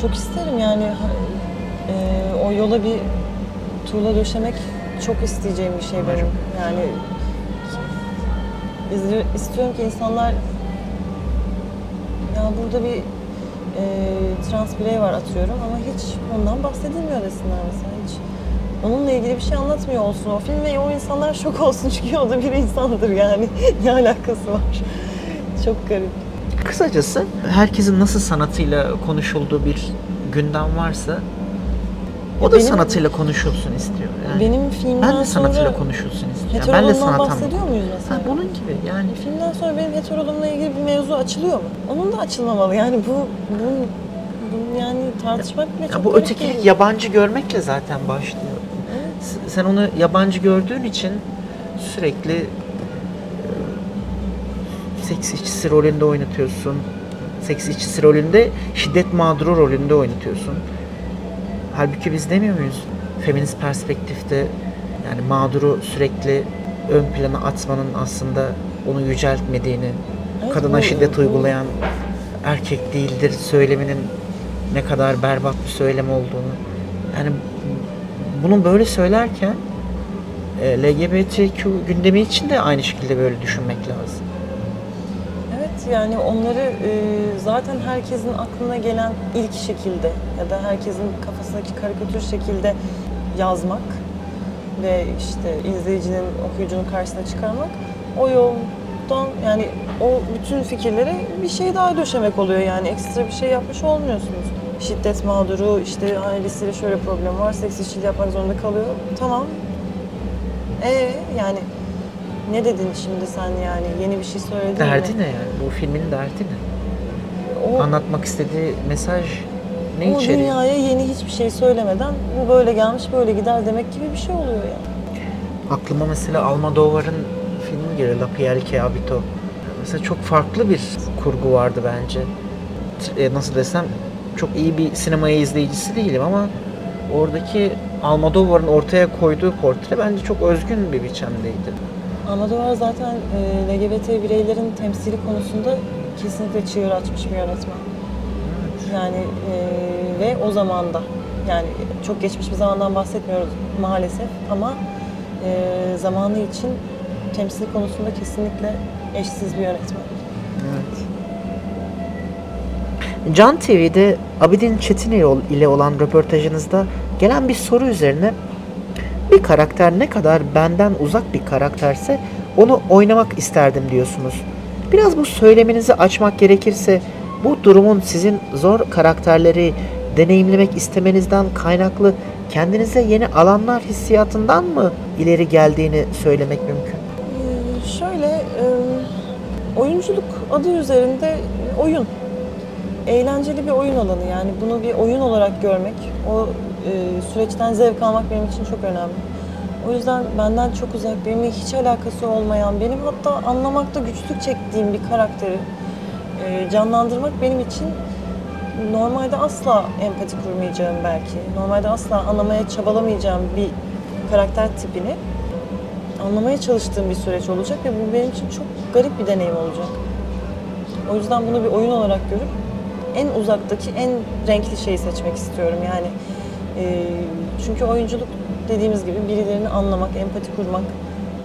Çok isterim yani e, o yola bir tuğla döşemek çok isteyeceğim bir şey benim. Yani istiyorum ki insanlar ya burada bir e, trans birey var atıyorum ama hiç ondan bahsedilmiyor desinler mesela hiç. Onunla ilgili bir şey anlatmıyor olsun o film ve o insanlar şok olsun çünkü o da bir insandır yani. ne alakası var? Çok garip. Kısacası herkesin nasıl sanatıyla konuşulduğu bir gündem varsa o da Benim- sanatıyla konuşulsun istiyor. Yani Benim filmden ben de sanatıyla konuşulsun istiyorum. Yani ben de heterologdan sanat bahsediyor muyuz mesela? Ha, bunun gibi yani Filmden sonra benim heterologumla ilgili bir mevzu açılıyor mu? Onun da açılmamalı. Yani bu, bu, bu yani tartışmak bile çok ya bu garip ötekilik geliyor. yabancı görmekle zaten başlıyor. Evet. Sen onu yabancı gördüğün için sürekli seks işçisi rolünde oynatıyorsun. Seks işçisi rolünde şiddet mağduru rolünde oynatıyorsun. Halbuki biz demiyor muyuz? Feminist perspektifte yani mağduru sürekli ön plana atmanın aslında onu yüceltmediğini, Evet, kadına bu- şiddet bu- uygulayan erkek değildir söyleminin ne kadar berbat bir söylem olduğunu. Yani bunu böyle söylerken e, LGBTQ gündemi için de aynı şekilde böyle düşünmek lazım. Yani onları e, zaten herkesin aklına gelen ilk şekilde ya da herkesin kafasındaki karikatür şekilde yazmak ve işte izleyicinin, okuyucunun karşısına çıkarmak o yoldan yani o bütün fikirlere bir şey daha döşemek oluyor yani ekstra bir şey yapmış olmuyorsunuz. Şiddet mağduru, işte ailesiyle şöyle problem var, seks işçiliği yapmak zorunda kalıyor. Tamam. E yani ne dedin şimdi sen yani? Yeni bir şey söyledin mi? Derdi ne yani? Bu filmin derdi ne? O, Anlatmak istediği mesaj ne o içeriyor? dünyaya yeni hiçbir şey söylemeden bu böyle gelmiş böyle gider demek gibi bir şey oluyor yani. Aklıma mesela Almodovar'ın filmi geliyor La Piel que Habito. Mesela çok farklı bir kurgu vardı bence. E, Nasıl desem çok iyi bir sinemaya izleyicisi değilim ama oradaki Almodovar'ın ortaya koyduğu portre bence çok özgün bir biçimdeydi. Almodovar zaten e, LGBT bireylerin temsili konusunda kesinlikle çığır açmış bir yönetmen. Yani e, ve o zamanda yani çok geçmiş bir zamandan bahsetmiyoruz maalesef ama e, zamanı için temsil konusunda kesinlikle eşsiz bir yönetmen. Evet. Can TV'de Abidin Çetin ile olan röportajınızda gelen bir soru üzerine bir karakter ne kadar benden uzak bir karakterse onu oynamak isterdim diyorsunuz. Biraz bu söyleminizi açmak gerekirse bu durumun sizin zor karakterleri deneyimlemek istemenizden kaynaklı kendinize yeni alanlar hissiyatından mı ileri geldiğini söylemek mümkün? Ee, Şöyle, e, oyunculuk adı üzerinde oyun. Eğlenceli bir oyun alanı yani bunu bir oyun olarak görmek, o süreçten zevk almak benim için çok önemli. O yüzden benden çok uzak, benimle hiç alakası olmayan, benim hatta anlamakta güçlük çektiğim bir karakteri e, canlandırmak benim için normalde asla empati kurmayacağım belki, normalde asla anlamaya çabalamayacağım bir karakter tipini anlamaya çalıştığım bir süreç olacak ve bu benim için çok garip bir deneyim olacak. O yüzden bunu bir oyun olarak görüp en uzaktaki en renkli şeyi seçmek istiyorum. Yani Çünkü oyunculuk dediğimiz gibi birilerini anlamak, empati kurmak,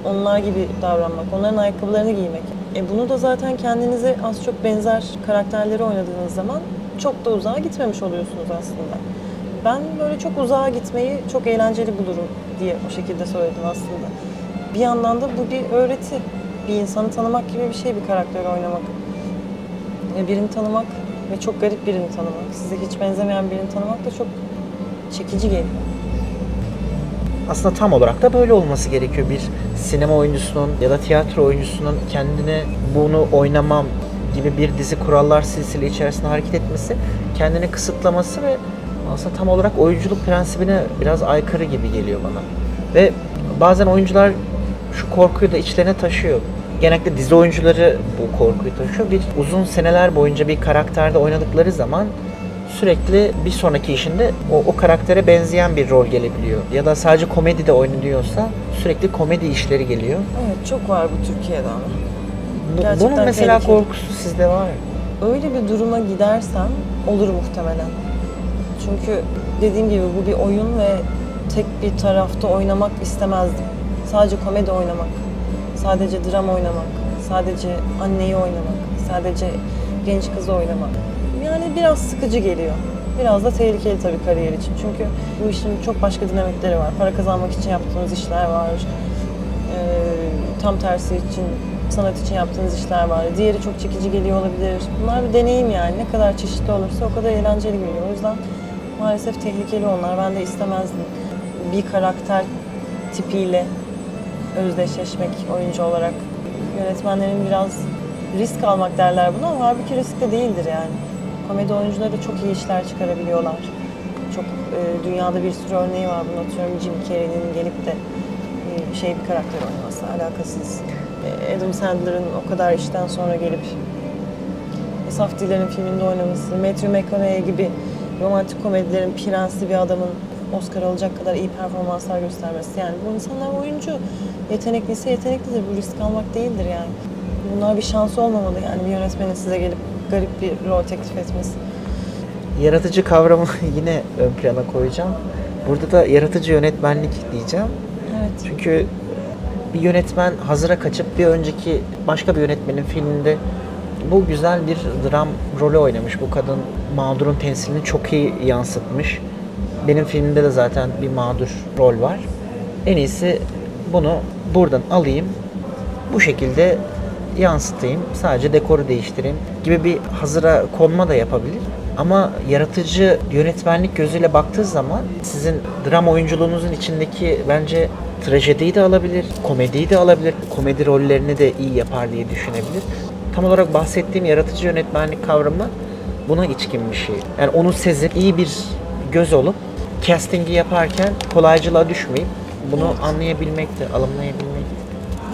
onlar gibi davranmak, onların ayakkabılarını giymek. E bunu da zaten kendinize az çok benzer karakterleri oynadığınız zaman çok da uzağa gitmemiş oluyorsunuz aslında. Ben böyle çok uzağa gitmeyi çok eğlenceli bulurum diye o şekilde söyledim aslında. Bir yandan da bu bir öğreti. Bir insanı tanımak gibi bir şey bir karakter oynamak. Ve birini tanımak ve çok garip birini tanımak, size hiç benzemeyen birini tanımak da çok çekici geliyor. Aslında tam olarak da böyle olması gerekiyor. Bir sinema oyuncusunun ya da tiyatro oyuncusunun kendine bunu oynamam gibi bir dizi kurallar silsile içerisinde hareket etmesi, kendini kısıtlaması ve aslında tam olarak oyunculuk prensibine biraz aykırı gibi geliyor bana. Ve bazen oyuncular şu korkuyu da içlerine taşıyor. Genellikle dizi oyuncuları bu korkuyu taşıyor. Bir uzun seneler boyunca bir karakterde oynadıkları zaman sürekli bir sonraki işinde o, o karaktere benzeyen bir rol gelebiliyor. Ya da sadece komedide oynanıyorsa sürekli komedi işleri geliyor. Evet çok var bu Türkiye'de ama. Gerçekten bunun mesela tehlikeli. korkusu sizde var mı? Öyle bir duruma gidersem olur muhtemelen. Çünkü dediğim gibi bu bir oyun ve tek bir tarafta oynamak istemezdim. Sadece komedi oynamak, sadece dram oynamak, sadece anneyi oynamak, sadece genç kızı oynamak. Biraz sıkıcı geliyor. Biraz da tehlikeli tabii kariyer için. Çünkü bu işin çok başka dinamikleri var. Para kazanmak için yaptığınız işler var. Ee, tam tersi için sanat için yaptığınız işler var. Diğeri çok çekici geliyor olabilir. Bunlar bir deneyim yani. Ne kadar çeşitli olursa o kadar eğlenceli geliyor. O yüzden maalesef tehlikeli onlar. Ben de istemezdim. Bir karakter tipiyle özdeşleşmek oyuncu olarak. Yönetmenlerin biraz risk almak derler buna ama halbuki risk de değildir yani. Komedi oyuncuları çok iyi işler çıkarabiliyorlar. Çok e, dünyada bir sürü örneği var. Bunu atıyorum Jim Carrey'nin gelip de e, şey bir karakter oynaması alakasız. E, Adam Sandler'ın o kadar işten sonra gelip Saf Diller'in filminde oynaması, Matthew McConaughey gibi romantik komedilerin prensi bir adamın Oscar alacak kadar iyi performanslar göstermesi. Yani bu insanlar oyuncu. Yetenekliyse yeteneklidir. Bu risk almak değildir yani. Bunlar bir şansı olmamalı yani bir yönetmenin size gelip garip bir rol teklif etmesi. Yaratıcı kavramı yine ön plana koyacağım. Burada da yaratıcı yönetmenlik diyeceğim. Evet. Çünkü bir yönetmen hazıra kaçıp bir önceki başka bir yönetmenin filminde bu güzel bir dram rolü oynamış. Bu kadın mağdurun temsilini çok iyi yansıtmış. Benim filmimde de zaten bir mağdur rol var. En iyisi bunu buradan alayım. Bu şekilde yansıtayım. Sadece dekoru değiştireyim gibi bir hazıra konma da yapabilir. Ama yaratıcı yönetmenlik gözüyle baktığı zaman sizin dram oyunculuğunuzun içindeki bence trajediyi de alabilir, komediyi de alabilir, komedi rollerini de iyi yapar diye düşünebilir. Tam olarak bahsettiğim yaratıcı yönetmenlik kavramı buna içkin bir şey. Yani onu sezip iyi bir göz olup castingi yaparken kolaycılığa düşmeyip bunu anlayabilmek de, alımlayabilmek.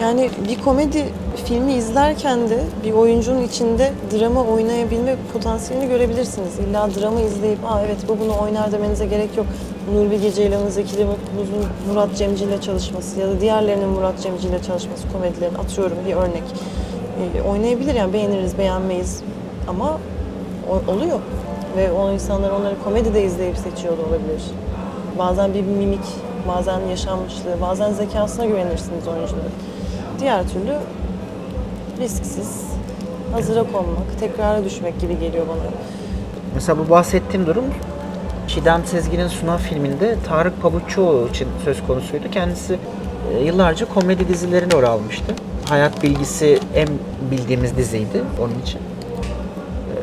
Yani bir komedi filmi izlerken de bir oyuncunun içinde drama oynayabilme potansiyelini görebilirsiniz. İlla drama izleyip aa evet bu bunu oynar demenize gerek yok. Nur Bilge Ceylan'ın, Zeki Demirkubuz'un Murat Cemci ile çalışması ya da diğerlerinin Murat Cemci ile çalışması komedilerin atıyorum bir örnek. Ee, oynayabilir yani beğeniriz beğenmeyiz ama o- oluyor. Ve o insanlar onları komedide izleyip seçiyor da olabilir. Bazen bir mimik, bazen yaşanmışlığı, bazen zekasına güvenirsiniz oyuncuların. Diğer türlü risksiz, hazıra konmak, tekrara düşmek gibi geliyor bana. Mesela bu bahsettiğim durum Çiğdem Sezgin'in Suna filminde Tarık Pabuççuoğlu için söz konusuydu. Kendisi e, yıllarca komedi dizilerine rol almıştı. Hayat Bilgisi en bildiğimiz diziydi onun için. E,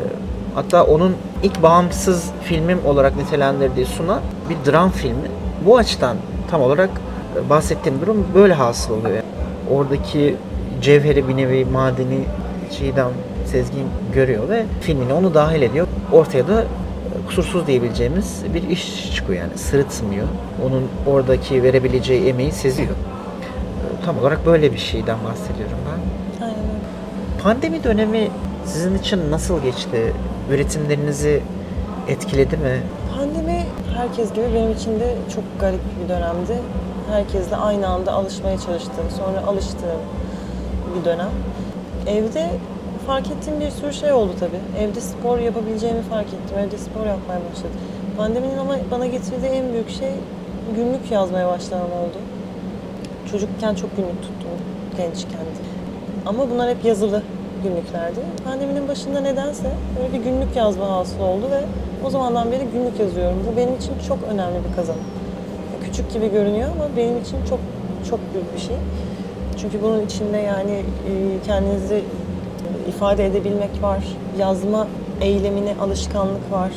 Hatta onun ilk bağımsız filmim olarak nitelendirdiği Suna bir dram filmi. Bu açıdan tam olarak e, bahsettiğim durum böyle hasıl oluyor. Yani oradaki cevheri bir nevi madeni Çiğdem Sezgin görüyor ve filmine onu dahil ediyor. Ortaya da e, kusursuz diyebileceğimiz bir iş çıkıyor yani sırıtmıyor. Onun oradaki verebileceği emeği seziyor. E, Tam olarak böyle bir şeyden bahsediyorum ben. Aynen. Pandemi dönemi sizin için nasıl geçti? Üretimlerinizi etkiledi mi? Pandemi herkes gibi benim için de çok garip bir dönemdi. Herkesle aynı anda alışmaya çalıştığım, sonra alıştığım bir dönem. Evde fark ettiğim bir sürü şey oldu tabii. Evde spor yapabileceğimi fark ettim. Evde spor yapmaya başladım. Pandeminin ama bana getirdiği en büyük şey günlük yazmaya başlamam oldu. Çocukken çok günlük tuttum gençken. Ama bunlar hep yazılı günlüklerdi. Pandeminin başında nedense böyle bir günlük yazma hasıl oldu ve o zamandan beri günlük yazıyorum. Bu benim için çok önemli bir kazanım. Küçük gibi görünüyor ama benim için çok çok büyük bir şey. Çünkü bunun içinde yani e, kendinizi ifade edebilmek var. Yazma eylemine alışkanlık var.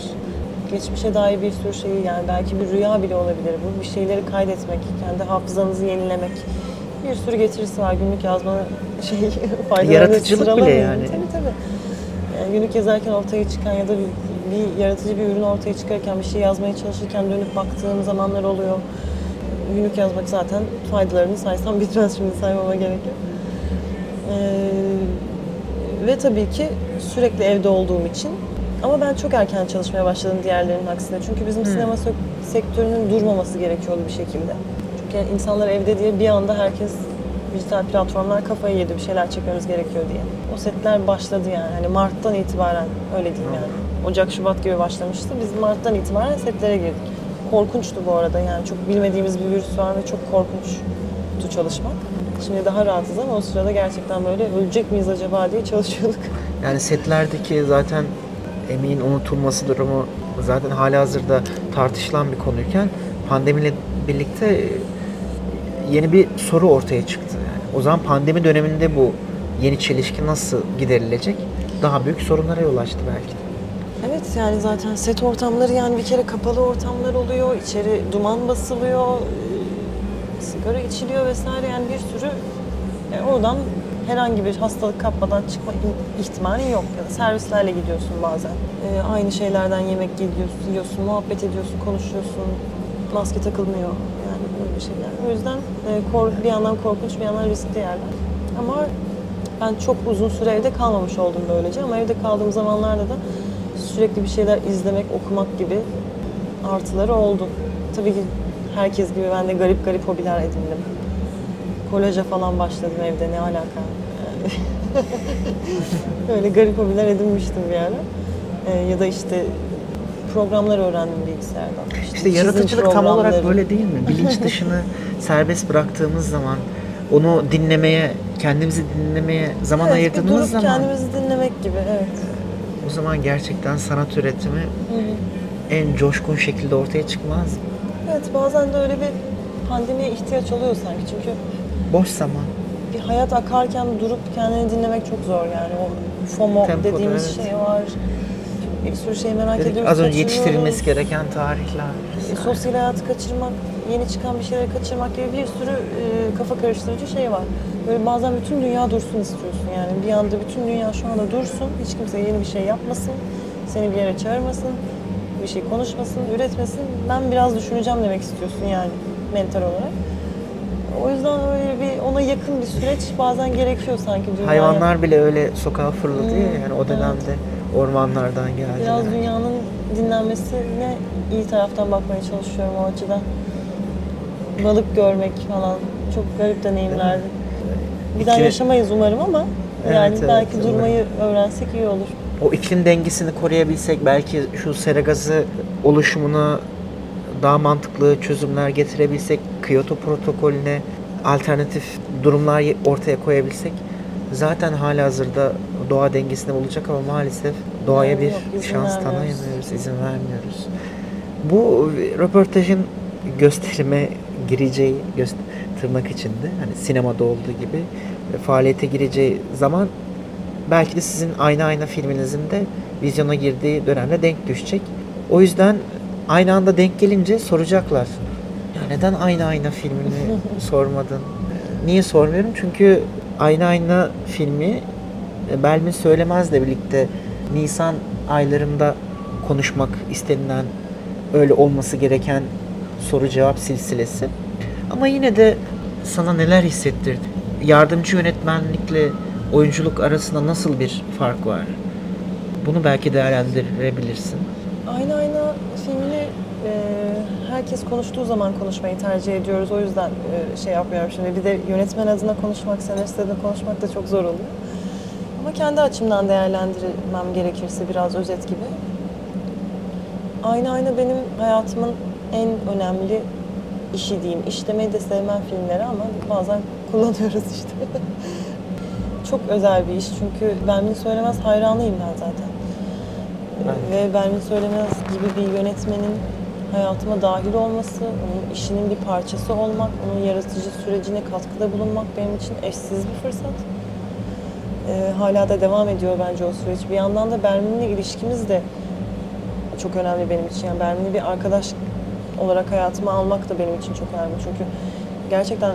Geçmişe dair bir sürü şeyi yani belki bir rüya bile olabilir bu. Bir şeyleri kaydetmek, kendi hafızanızı yenilemek. Bir sürü getirisi var günlük yazma şey faydalarını Yaratıcılık bile yani. Tabii tabii. Yani günlük yazarken ortaya çıkan ya da bir, bir yaratıcı bir ürün ortaya çıkarken bir şey yazmaya çalışırken dönüp baktığım zamanlar oluyor. Günlük yazmak zaten faydalarını saysam bitmez şimdi saymama gerek yok. Ee, ve tabii ki sürekli evde olduğum için ama ben çok erken çalışmaya başladım diğerlerinin aksine. Çünkü bizim sinema sök- sektörünün durmaması gerekiyordu bir şekilde. Çünkü yani insanlar evde diye bir anda herkes dijital platformlar kafayı yedi bir şeyler çekmemiz gerekiyor diye. O setler başladı yani. Hani Mart'tan itibaren öyle diyeyim yani. Ocak, Şubat gibi başlamıştı. Biz Mart'tan itibaren setlere girdik. Korkunçtu bu arada yani çok bilmediğimiz bir virüs var ve çok korkunçtu çalışmak. Şimdi daha rahatız ama o sırada gerçekten böyle ölecek miyiz acaba diye çalışıyorduk. Yani setlerdeki zaten emeğin unutulması durumu zaten halihazırda tartışılan bir konuyken pandemiyle birlikte yeni bir soru ortaya çıktı. Yani o zaman pandemi döneminde bu yeni çelişki nasıl giderilecek? Daha büyük sorunlara yol açtı belki de. Evet yani zaten set ortamları yani bir kere kapalı ortamlar oluyor, içeri duman basılıyor, e, sigara içiliyor vesaire yani bir sürü e, oradan herhangi bir hastalık kapmadan çıkma im- ihtimalin yok ya da servislerle gidiyorsun bazen. E, aynı şeylerden yemek yiyorsun, yiyorsun, muhabbet ediyorsun, konuşuyorsun, maske takılmıyor yani böyle şeyler. O yüzden e, kork- bir yandan korkunç bir yandan riskli yerler. Ama ben çok uzun süre evde kalmamış oldum böylece ama evde kaldığım zamanlarda da sürekli bir şeyler izlemek, okumak gibi artıları oldu. Tabii ki herkes gibi ben de garip garip hobiler edindim. Kolaja falan başladım evde ne alaka. Öyle garip hobiler edinmiştim bir ara. Ee, ya da işte programlar öğrendim bilgisayardan. İşte çizim yaratıcılık tam olarak böyle değil mi? Bilinç dışını serbest bıraktığımız zaman onu dinlemeye, kendimizi dinlemeye zaman Evet, ayırdığımız zaman kendimizi dinlemek gibi evet. O zaman gerçekten sanat üretimi Hı hı. en coşkun şekilde ortaya çıkmaz. mı? Evet bazen de öyle bir pandemiye ihtiyaç oluyor sanki çünkü Boş zaman. bir hayat akarken durup kendini dinlemek çok zor yani o FOMO Tempoda, dediğimiz evet. şey var. Bir sürü şey merak Dedik, ediyoruz. az önce yetiştirilmesi gereken tarihler. E, sosyal hayatı kaçırmak, yeni çıkan bir şeyleri kaçırmak gibi bir sürü e, kafa karıştırıcı şey var. Böyle bazen bütün dünya dursun istiyorsun yani. Bir anda bütün dünya şu anda dursun, hiç kimse yeni bir şey yapmasın, seni bir yere çağırmasın, bir şey konuşmasın, üretmesin. Ben biraz düşüneceğim demek istiyorsun yani mental olarak. O yüzden öyle bir ona yakın bir süreç bazen gerekiyor sanki dünyaya. Hayvanlar bile öyle sokağa fırladı ya Hmm, yani o dönemde ormanlardan geldiler. Biraz dünyanın dinlenmesine iyi taraftan bakmaya çalışıyorum o açıdan. Balık görmek falan çok garip deneyimlerdi. Bir daha İkili- yaşamayız umarım ama Evet, yani evet, belki umarım. durmayı öğrensek iyi olur. O iklim dengesini koruyabilsek belki şu sera gazı oluşumunu daha mantıklı çözümler getirebilsek, Kyoto protokolüne alternatif durumlar ortaya koyabilsek zaten halihazırda doğa dengesini bulacak ama maalesef doğaya Yani bir yok, izin şans vermiyoruz. tanıyamıyoruz, izin vermiyoruz. Bu röportajın gösterime gireceği göst tırnak içinde hani sinemada olduğu gibi e, faaliyete gireceği zaman belki de sizin Ayna Ayna filminizin de vizyona girdiği dönemde denk düşecek. O yüzden aynı anda denk gelince soracaklar. Ya neden Ayna Ayna filmini sormadın? Niye sormuyorum? Çünkü Ayna Ayna filmi e, Belmin Söylemez'le birlikte Nisan aylarında konuşmak istenilen öyle olması gereken soru cevap silsilesi. Ama yine de sana neler hissettirdi? Yardımcı yönetmenlikle oyunculuk arasında nasıl bir fark var? Bunu belki değerlendirebilirsin. Aynı ayna filmini e, herkes konuştuğu zaman konuşmayı tercih ediyoruz. O yüzden e, şey yapmıyorum şimdi. Bir de yönetmen adına konuşmak, senarist adına konuşmak da çok zor oluyor. Ama kendi açımdan değerlendirmem gerekirse biraz özet gibi. Aynı ayna benim hayatımın en önemli işi diyeyim. İşlemeyi de sevmem filmleri ama bazen kullanıyoruz işte. Çok özel bir iş çünkü Belmin Söylemez hayranıyım ben zaten. Ben- Ve Belmin Söylemez gibi bir yönetmenin hayatıma dahil olması, onun işinin bir parçası olmak, onun yaratıcı sürecine katkıda bulunmak benim için eşsiz bir fırsat. Ee, hala da devam ediyor bence o süreç. Bir yandan da Bermin'le ilişkimiz de çok önemli benim için. Yani Bermin'i bir arkadaş olarak hayatıma almak da benim için çok önemli. Çünkü gerçekten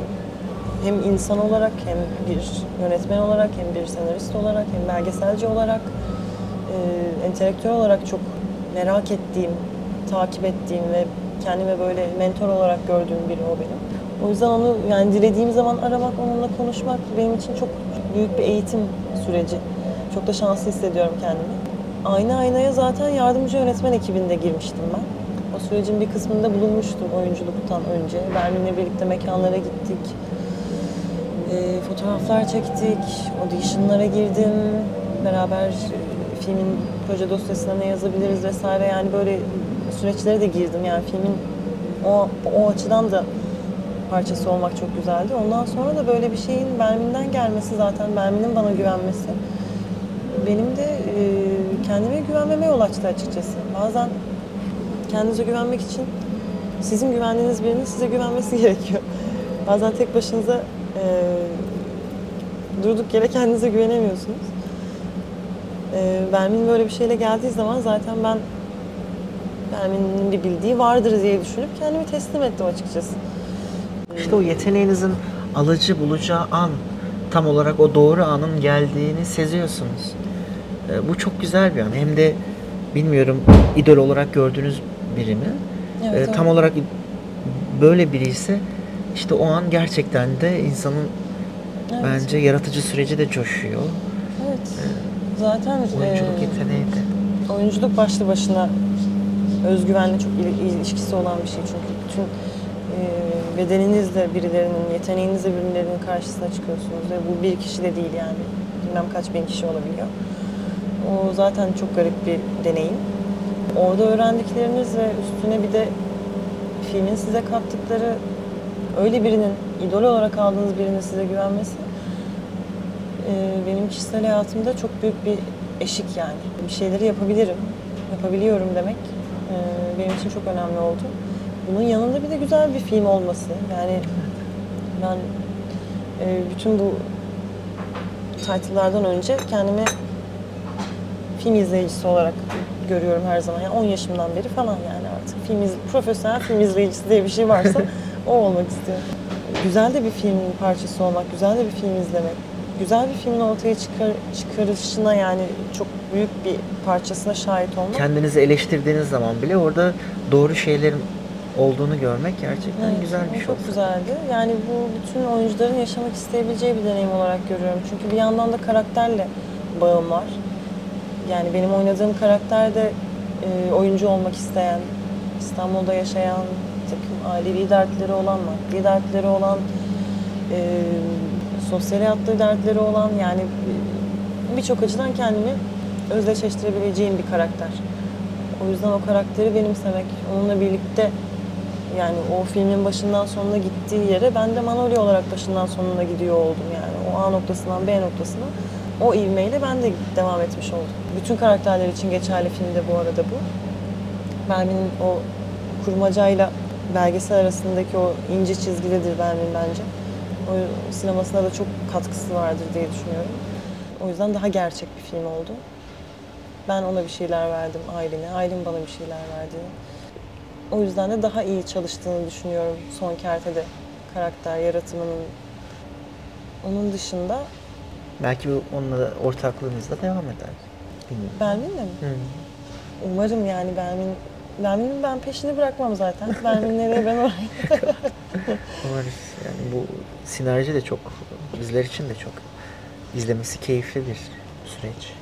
hem insan olarak hem bir yönetmen olarak hem bir senarist olarak hem belgeselci olarak e, entelektüel olarak çok merak ettiğim, takip ettiğim ve kendime böyle mentor olarak gördüğüm biri o benim. O yüzden onu yani dilediğim zaman aramak, onunla konuşmak benim için çok büyük bir eğitim süreci. Çok da şanslı hissediyorum kendimi. Ayna Aynaya zaten yardımcı yönetmen ekibinde girmiştim ben. Sürecin bir kısmında bulunmuştum oyunculuktan önce. Berlin'le birlikte mekanlara gittik. E, fotoğraflar çektik, auditionlara girdim. Beraber e, filmin proje dosyasına ne yazabiliriz vesaire yani böyle süreçlere de girdim. Yani filmin o, o açıdan da parçası olmak çok güzeldi. Ondan sonra da böyle bir şeyin Bermin'den gelmesi zaten, Bermin'in bana güvenmesi benim de e, kendime güvenmeme yol açtı açıkçası. Bazen kendinize güvenmek için sizin güvendiğiniz birinin size güvenmesi gerekiyor. Bazen tek başınıza e, durduk yere kendinize güvenemiyorsunuz. E, Bermin böyle bir şeyle geldiği zaman zaten ben Bermin'in bir bildiği vardır diye düşünüp kendimi teslim ettim açıkçası. İşte o yeteneğinizin alıcı bulacağı an tam olarak o doğru anın geldiğini seziyorsunuz. Ee, bu çok güzel bir an. Hem de bilmiyorum idol olarak gördüğünüz biri mi? Evet, evet. tam olarak böyle biri ise işte o an gerçekten de insanın Evet. bence yaratıcı süreci de coşuyor. Evet. Zaten Oyunculuk e, yeteneği de. oyunculuk başlı başına özgüvenle çok il- ilişkisi olan bir şey çünkü bütün e, bedeninizle birilerinin, yeteneğinizle birilerinin karşısına çıkıyorsunuz ve bu bir kişi de değil yani bilmem kaç bin kişi olabiliyor. O zaten çok garip bir deneyim. Orada öğrendikleriniz ve üstüne bir de filmin size kattıkları öyle birinin, idol olarak aldığınız birinin size güvenmesi e, benim kişisel hayatımda çok büyük bir eşik yani. Bir şeyleri yapabilirim, yapabiliyorum demek e, benim için çok önemli oldu. Bunun yanında bir de güzel bir film olması. Yani ben e, bütün bu title'lardan önce kendimi film izleyicisi olarak görüyorum her zaman. Yani 10 yaşımdan beri falan yani artık film iz, profesyonel film izleyicisi diye bir şey varsa o olmak istiyorum. Güzel de bir filmin parçası olmak, güzel de bir film izlemek, güzel bir filmin ortaya çıkar, çıkarışına yani çok büyük bir parçasına şahit olmak. Kendinizi eleştirdiğiniz zaman bile orada doğru şeylerin olduğunu görmek gerçekten Evet, güzel bir şey. Çok güzeldi. Yani bu bütün oyuncuların yaşamak isteyebileceği bir deneyim olarak görüyorum. Çünkü bir yandan da karakterle bağım var. Yani benim oynadığım karakter de e, oyuncu olmak isteyen, İstanbul'da yaşayan, takım ailevi dertleri olan, maddi dertleri olan, e, sosyal hayatta dertleri olan yani e, birçok açıdan kendimi özdeşleştirebileceğim bir karakter. O yüzden o karakteri benimsemek, onunla birlikte yani o filmin başından sonuna gittiği yere ben de Manolya olarak başından sonuna gidiyor oldum yani. O A noktasından B noktasına o ivmeyle ben de devam etmiş oldum. Bütün karakterler için geçerli filmde bu arada bu. Bermin'in o kurmacayla belgesel arasındaki o ince çizgidedir Bermin bence. O sinemasına da çok katkısı vardır diye düşünüyorum. O yüzden daha gerçek bir film oldu. Ben ona bir şeyler verdim Aylin'e, Aylin bana bir şeyler verdi. O yüzden de daha iyi çalıştığını düşünüyorum son kertede karakter yaratımının. Onun dışında Belki bu onunla da ortaklığınız da devam eder. Bilmiyorum. Belmin'le mi? Hı. Umarım yani Belmin Belmin'in ben peşini bırakmam zaten. Belmin nereye ben oraya. Umarız. Yani bu sinerji de çok, bizler için de çok izlemesi keyifli bir süreç.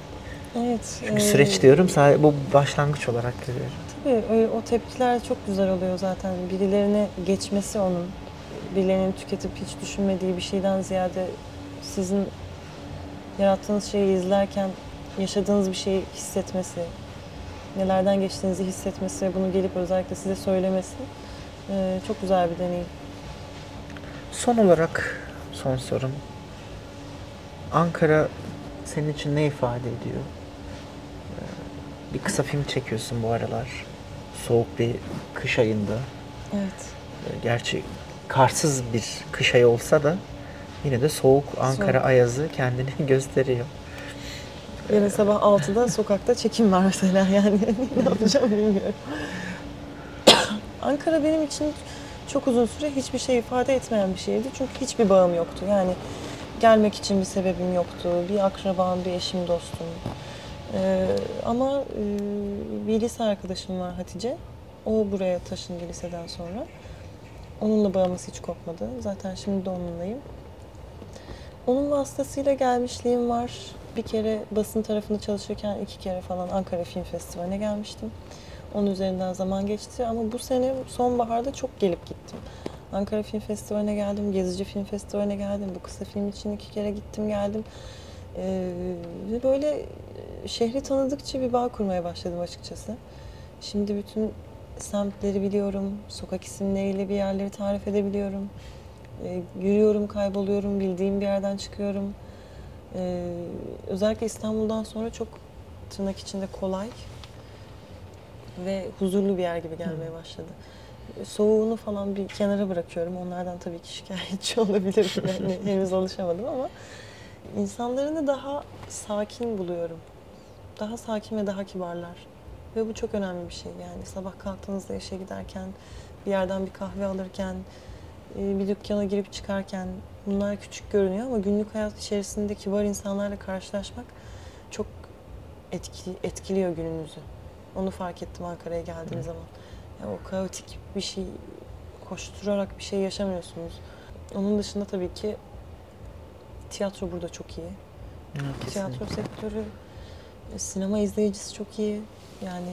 Evet. Çünkü e, süreç diyorum, sadece bu başlangıç olarak görüyorum. Tabii öyle, o tepkiler çok güzel oluyor zaten. Birilerine geçmesi onun, birilerinin tüketip hiç düşünmediği bir şeyden ziyade sizin yarattığınız şeyi izlerken yaşadığınız bir şeyi hissetmesi, nelerden geçtiğinizi hissetmesi ve bunu gelip özellikle size söylemesi Ee, çok güzel bir deneyim. Son olarak son sorum. Ankara senin için ne ifade ediyor? Ee, Bir kısa film çekiyorsun bu aralar. Soğuk bir kış ayında. Evet. Ee, Gerçi karsız bir kış ayı olsa da yine de soğuk Ankara Soğuk. ayazı kendini gösteriyor. Yarın sabah 6'da sokakta çekim var mesela yani ne yapacağım bilmiyorum. Ankara benim için çok uzun süre hiçbir şey ifade etmeyen bir şehirdi. Çünkü hiçbir bağım yoktu. Yani gelmek için bir sebebim yoktu. Bir akrabam, bir eşim, dostum. Ee, ama e, bir lise arkadaşım var Hatice. O buraya taşındı liseden sonra. Onunla bağımız hiç kopmadı. Zaten şimdi de onunlayım. Onun vasıtasıyla gelmişliğim var. Bir kere basın tarafında çalışırken iki kere falan Ankara Film Festivali'ne gelmiştim. Onun üzerinden zaman geçti ama bu sene sonbaharda çok gelip gittim. Ankara Film Festivali'ne geldim, Gezici Film Festivali'ne geldim. Bu kısa film için iki kere gittim geldim. Ee, böyle e, şehri tanıdıkça bir bağ kurmaya başladım açıkçası. Şimdi bütün semtleri biliyorum, sokak isimleriyle bir yerleri tarif edebiliyorum. Ee, yürüyorum, kayboluyorum, bildiğim bir yerden çıkıyorum. Ee, özellikle İstanbul'dan sonra çok tırnak içinde kolay ve huzurlu bir yer gibi gelmeye başladı. Soğuğunu falan bir kenara bırakıyorum. Onlardan tabii ki şikayetçi olabilirim. Yani henüz alışamadım ama insanlarını daha sakin buluyorum. Daha sakin ve daha kibarlar. Ve bu çok önemli bir şey. Yani sabah kalktığınızda işe giderken, bir yerden bir kahve alırken, e, bir dükkana girip çıkarken bunlar küçük görünüyor ama günlük hayat içerisinde kibar insanlarla karşılaşmak çok etkili, etkiliyor gününüzü. Onu fark ettim Ankara'ya geldiğim zaman. Yani o kaotik bir şey, koşturarak bir şey yaşamıyorsunuz. Onun dışında tabii ki tiyatro burada çok iyi. Tiyatro sektörü, e, sinema izleyicisi çok iyi. Yani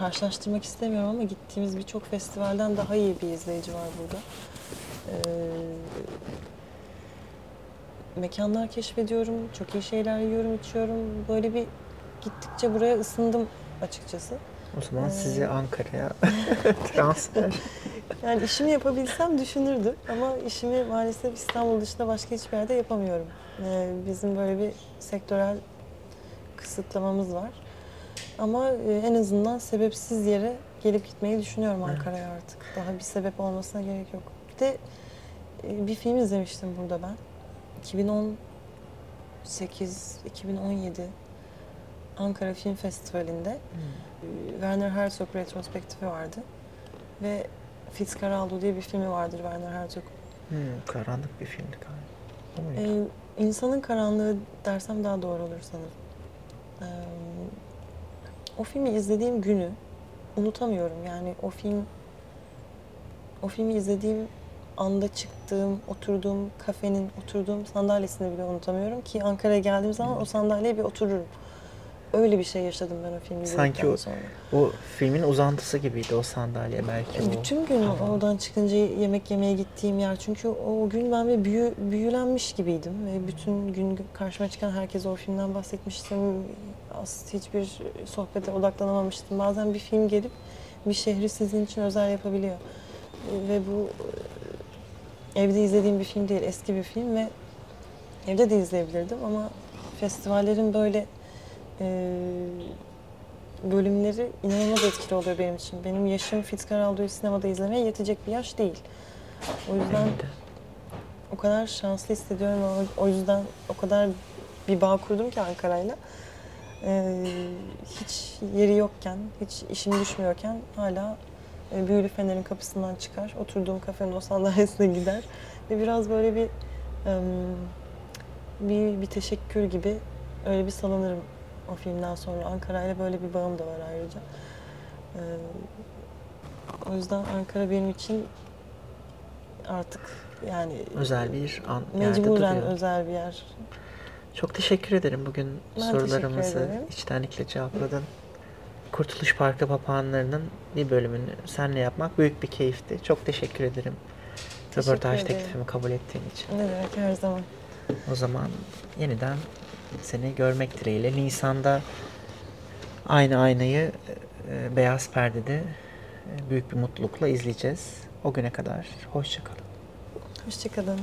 karşılaştırmak istemiyorum ama gittiğimiz birçok festivalden daha iyi bir izleyici var burada. Ee, mekanlar keşfediyorum, çok iyi şeyler yiyorum, içiyorum. Böyle bir gittikçe buraya ısındım açıkçası. O zaman Ee, sizi Ankara'ya transfer. Yani işimi yapabilsem düşünürdüm ama işimi maalesef İstanbul dışında başka hiçbir yerde yapamıyorum. Ee, bizim böyle bir sektörel kısıtlamamız var. Ama e, en azından sebepsiz yere gelip gitmeyi düşünüyorum. Ankara'ya artık. Daha bir sebep olmasına gerek yok. Bir de e, bir film izlemiştim burada ben. 2018, 2017 Ankara Film Festivali'nde e, Werner Herzog retrospektifi vardı. Ve Fitzcarraldo diye bir filmi vardır Werner Herzog. Hmm, karanlık bir filmdi galiba. Ee, insanın karanlığı dersem daha doğru olur sanırım. Ee, o filmi izlediğim günü unutamıyorum. Yani o film o filmi izlediğim anda çıktığım, oturduğum kafenin, oturduğum sandalyesini bile unutamıyorum ki Ankara'ya geldiğim zaman o sandalyeye bir otururum. Öyle bir şey yaşadım ben o filmi Sanki o- sonra. O filmin uzantısı gibiydi o sandalye belki o. Bütün gün hava. oradan çıkınca yemek yemeye gittiğim yer. Çünkü o gün ben bir büyü, büyülenmiş gibiydim. Ve bütün gün karşıma çıkan herkese o filmden bahsetmiştim. Aslında hiçbir sohbete odaklanamamıştım. Bazen bir film gelip bir şehri sizin için özel yapabiliyor. Ve bu e, evde izlediğim bir film değil, eski bir film ve evde de izleyebilirdim ama festivallerin böyle e, bölümleri inanılmaz etkili oluyor benim için. Benim yaşım Fitzcarraldo'yu sinemada izlemeye yetecek bir yaş değil. O yüzden o kadar şanslı hissediyorum. O yüzden o kadar bir bağ kurdum ki Ankara'yla. Ee, hiç yeri yokken, hiç işim düşmüyorken hala e, Büyülü Fener'in kapısından çıkar, oturduğum kafenin o sandalyesine gider ve biraz böyle bir em, bir, bir teşekkür gibi öyle bir salınırım o filmden sonra. Ankara'yla böyle bir bağım da var ayrıca. Ee, o yüzden Ankara benim için artık yani Özel bir an mecburen özel bir yer. Çok teşekkür ederim bugün Ben sorularımızı içtenlikle cevapladın. Kurtuluş Parkı papağanlarının bir bölümünü seninle yapmak büyük bir keyifti. Çok teşekkür ederim. Teşekkür Röportaj ederim. teklifimi kabul ettiğin için. Ne demek her zaman. O zaman yeniden seni görmek dileğiyle. Nisan'da aynı aynayı e, beyaz perdede e, büyük bir mutlulukla izleyeceğiz. O güne kadar hoşçakalın. Hoşçakalın.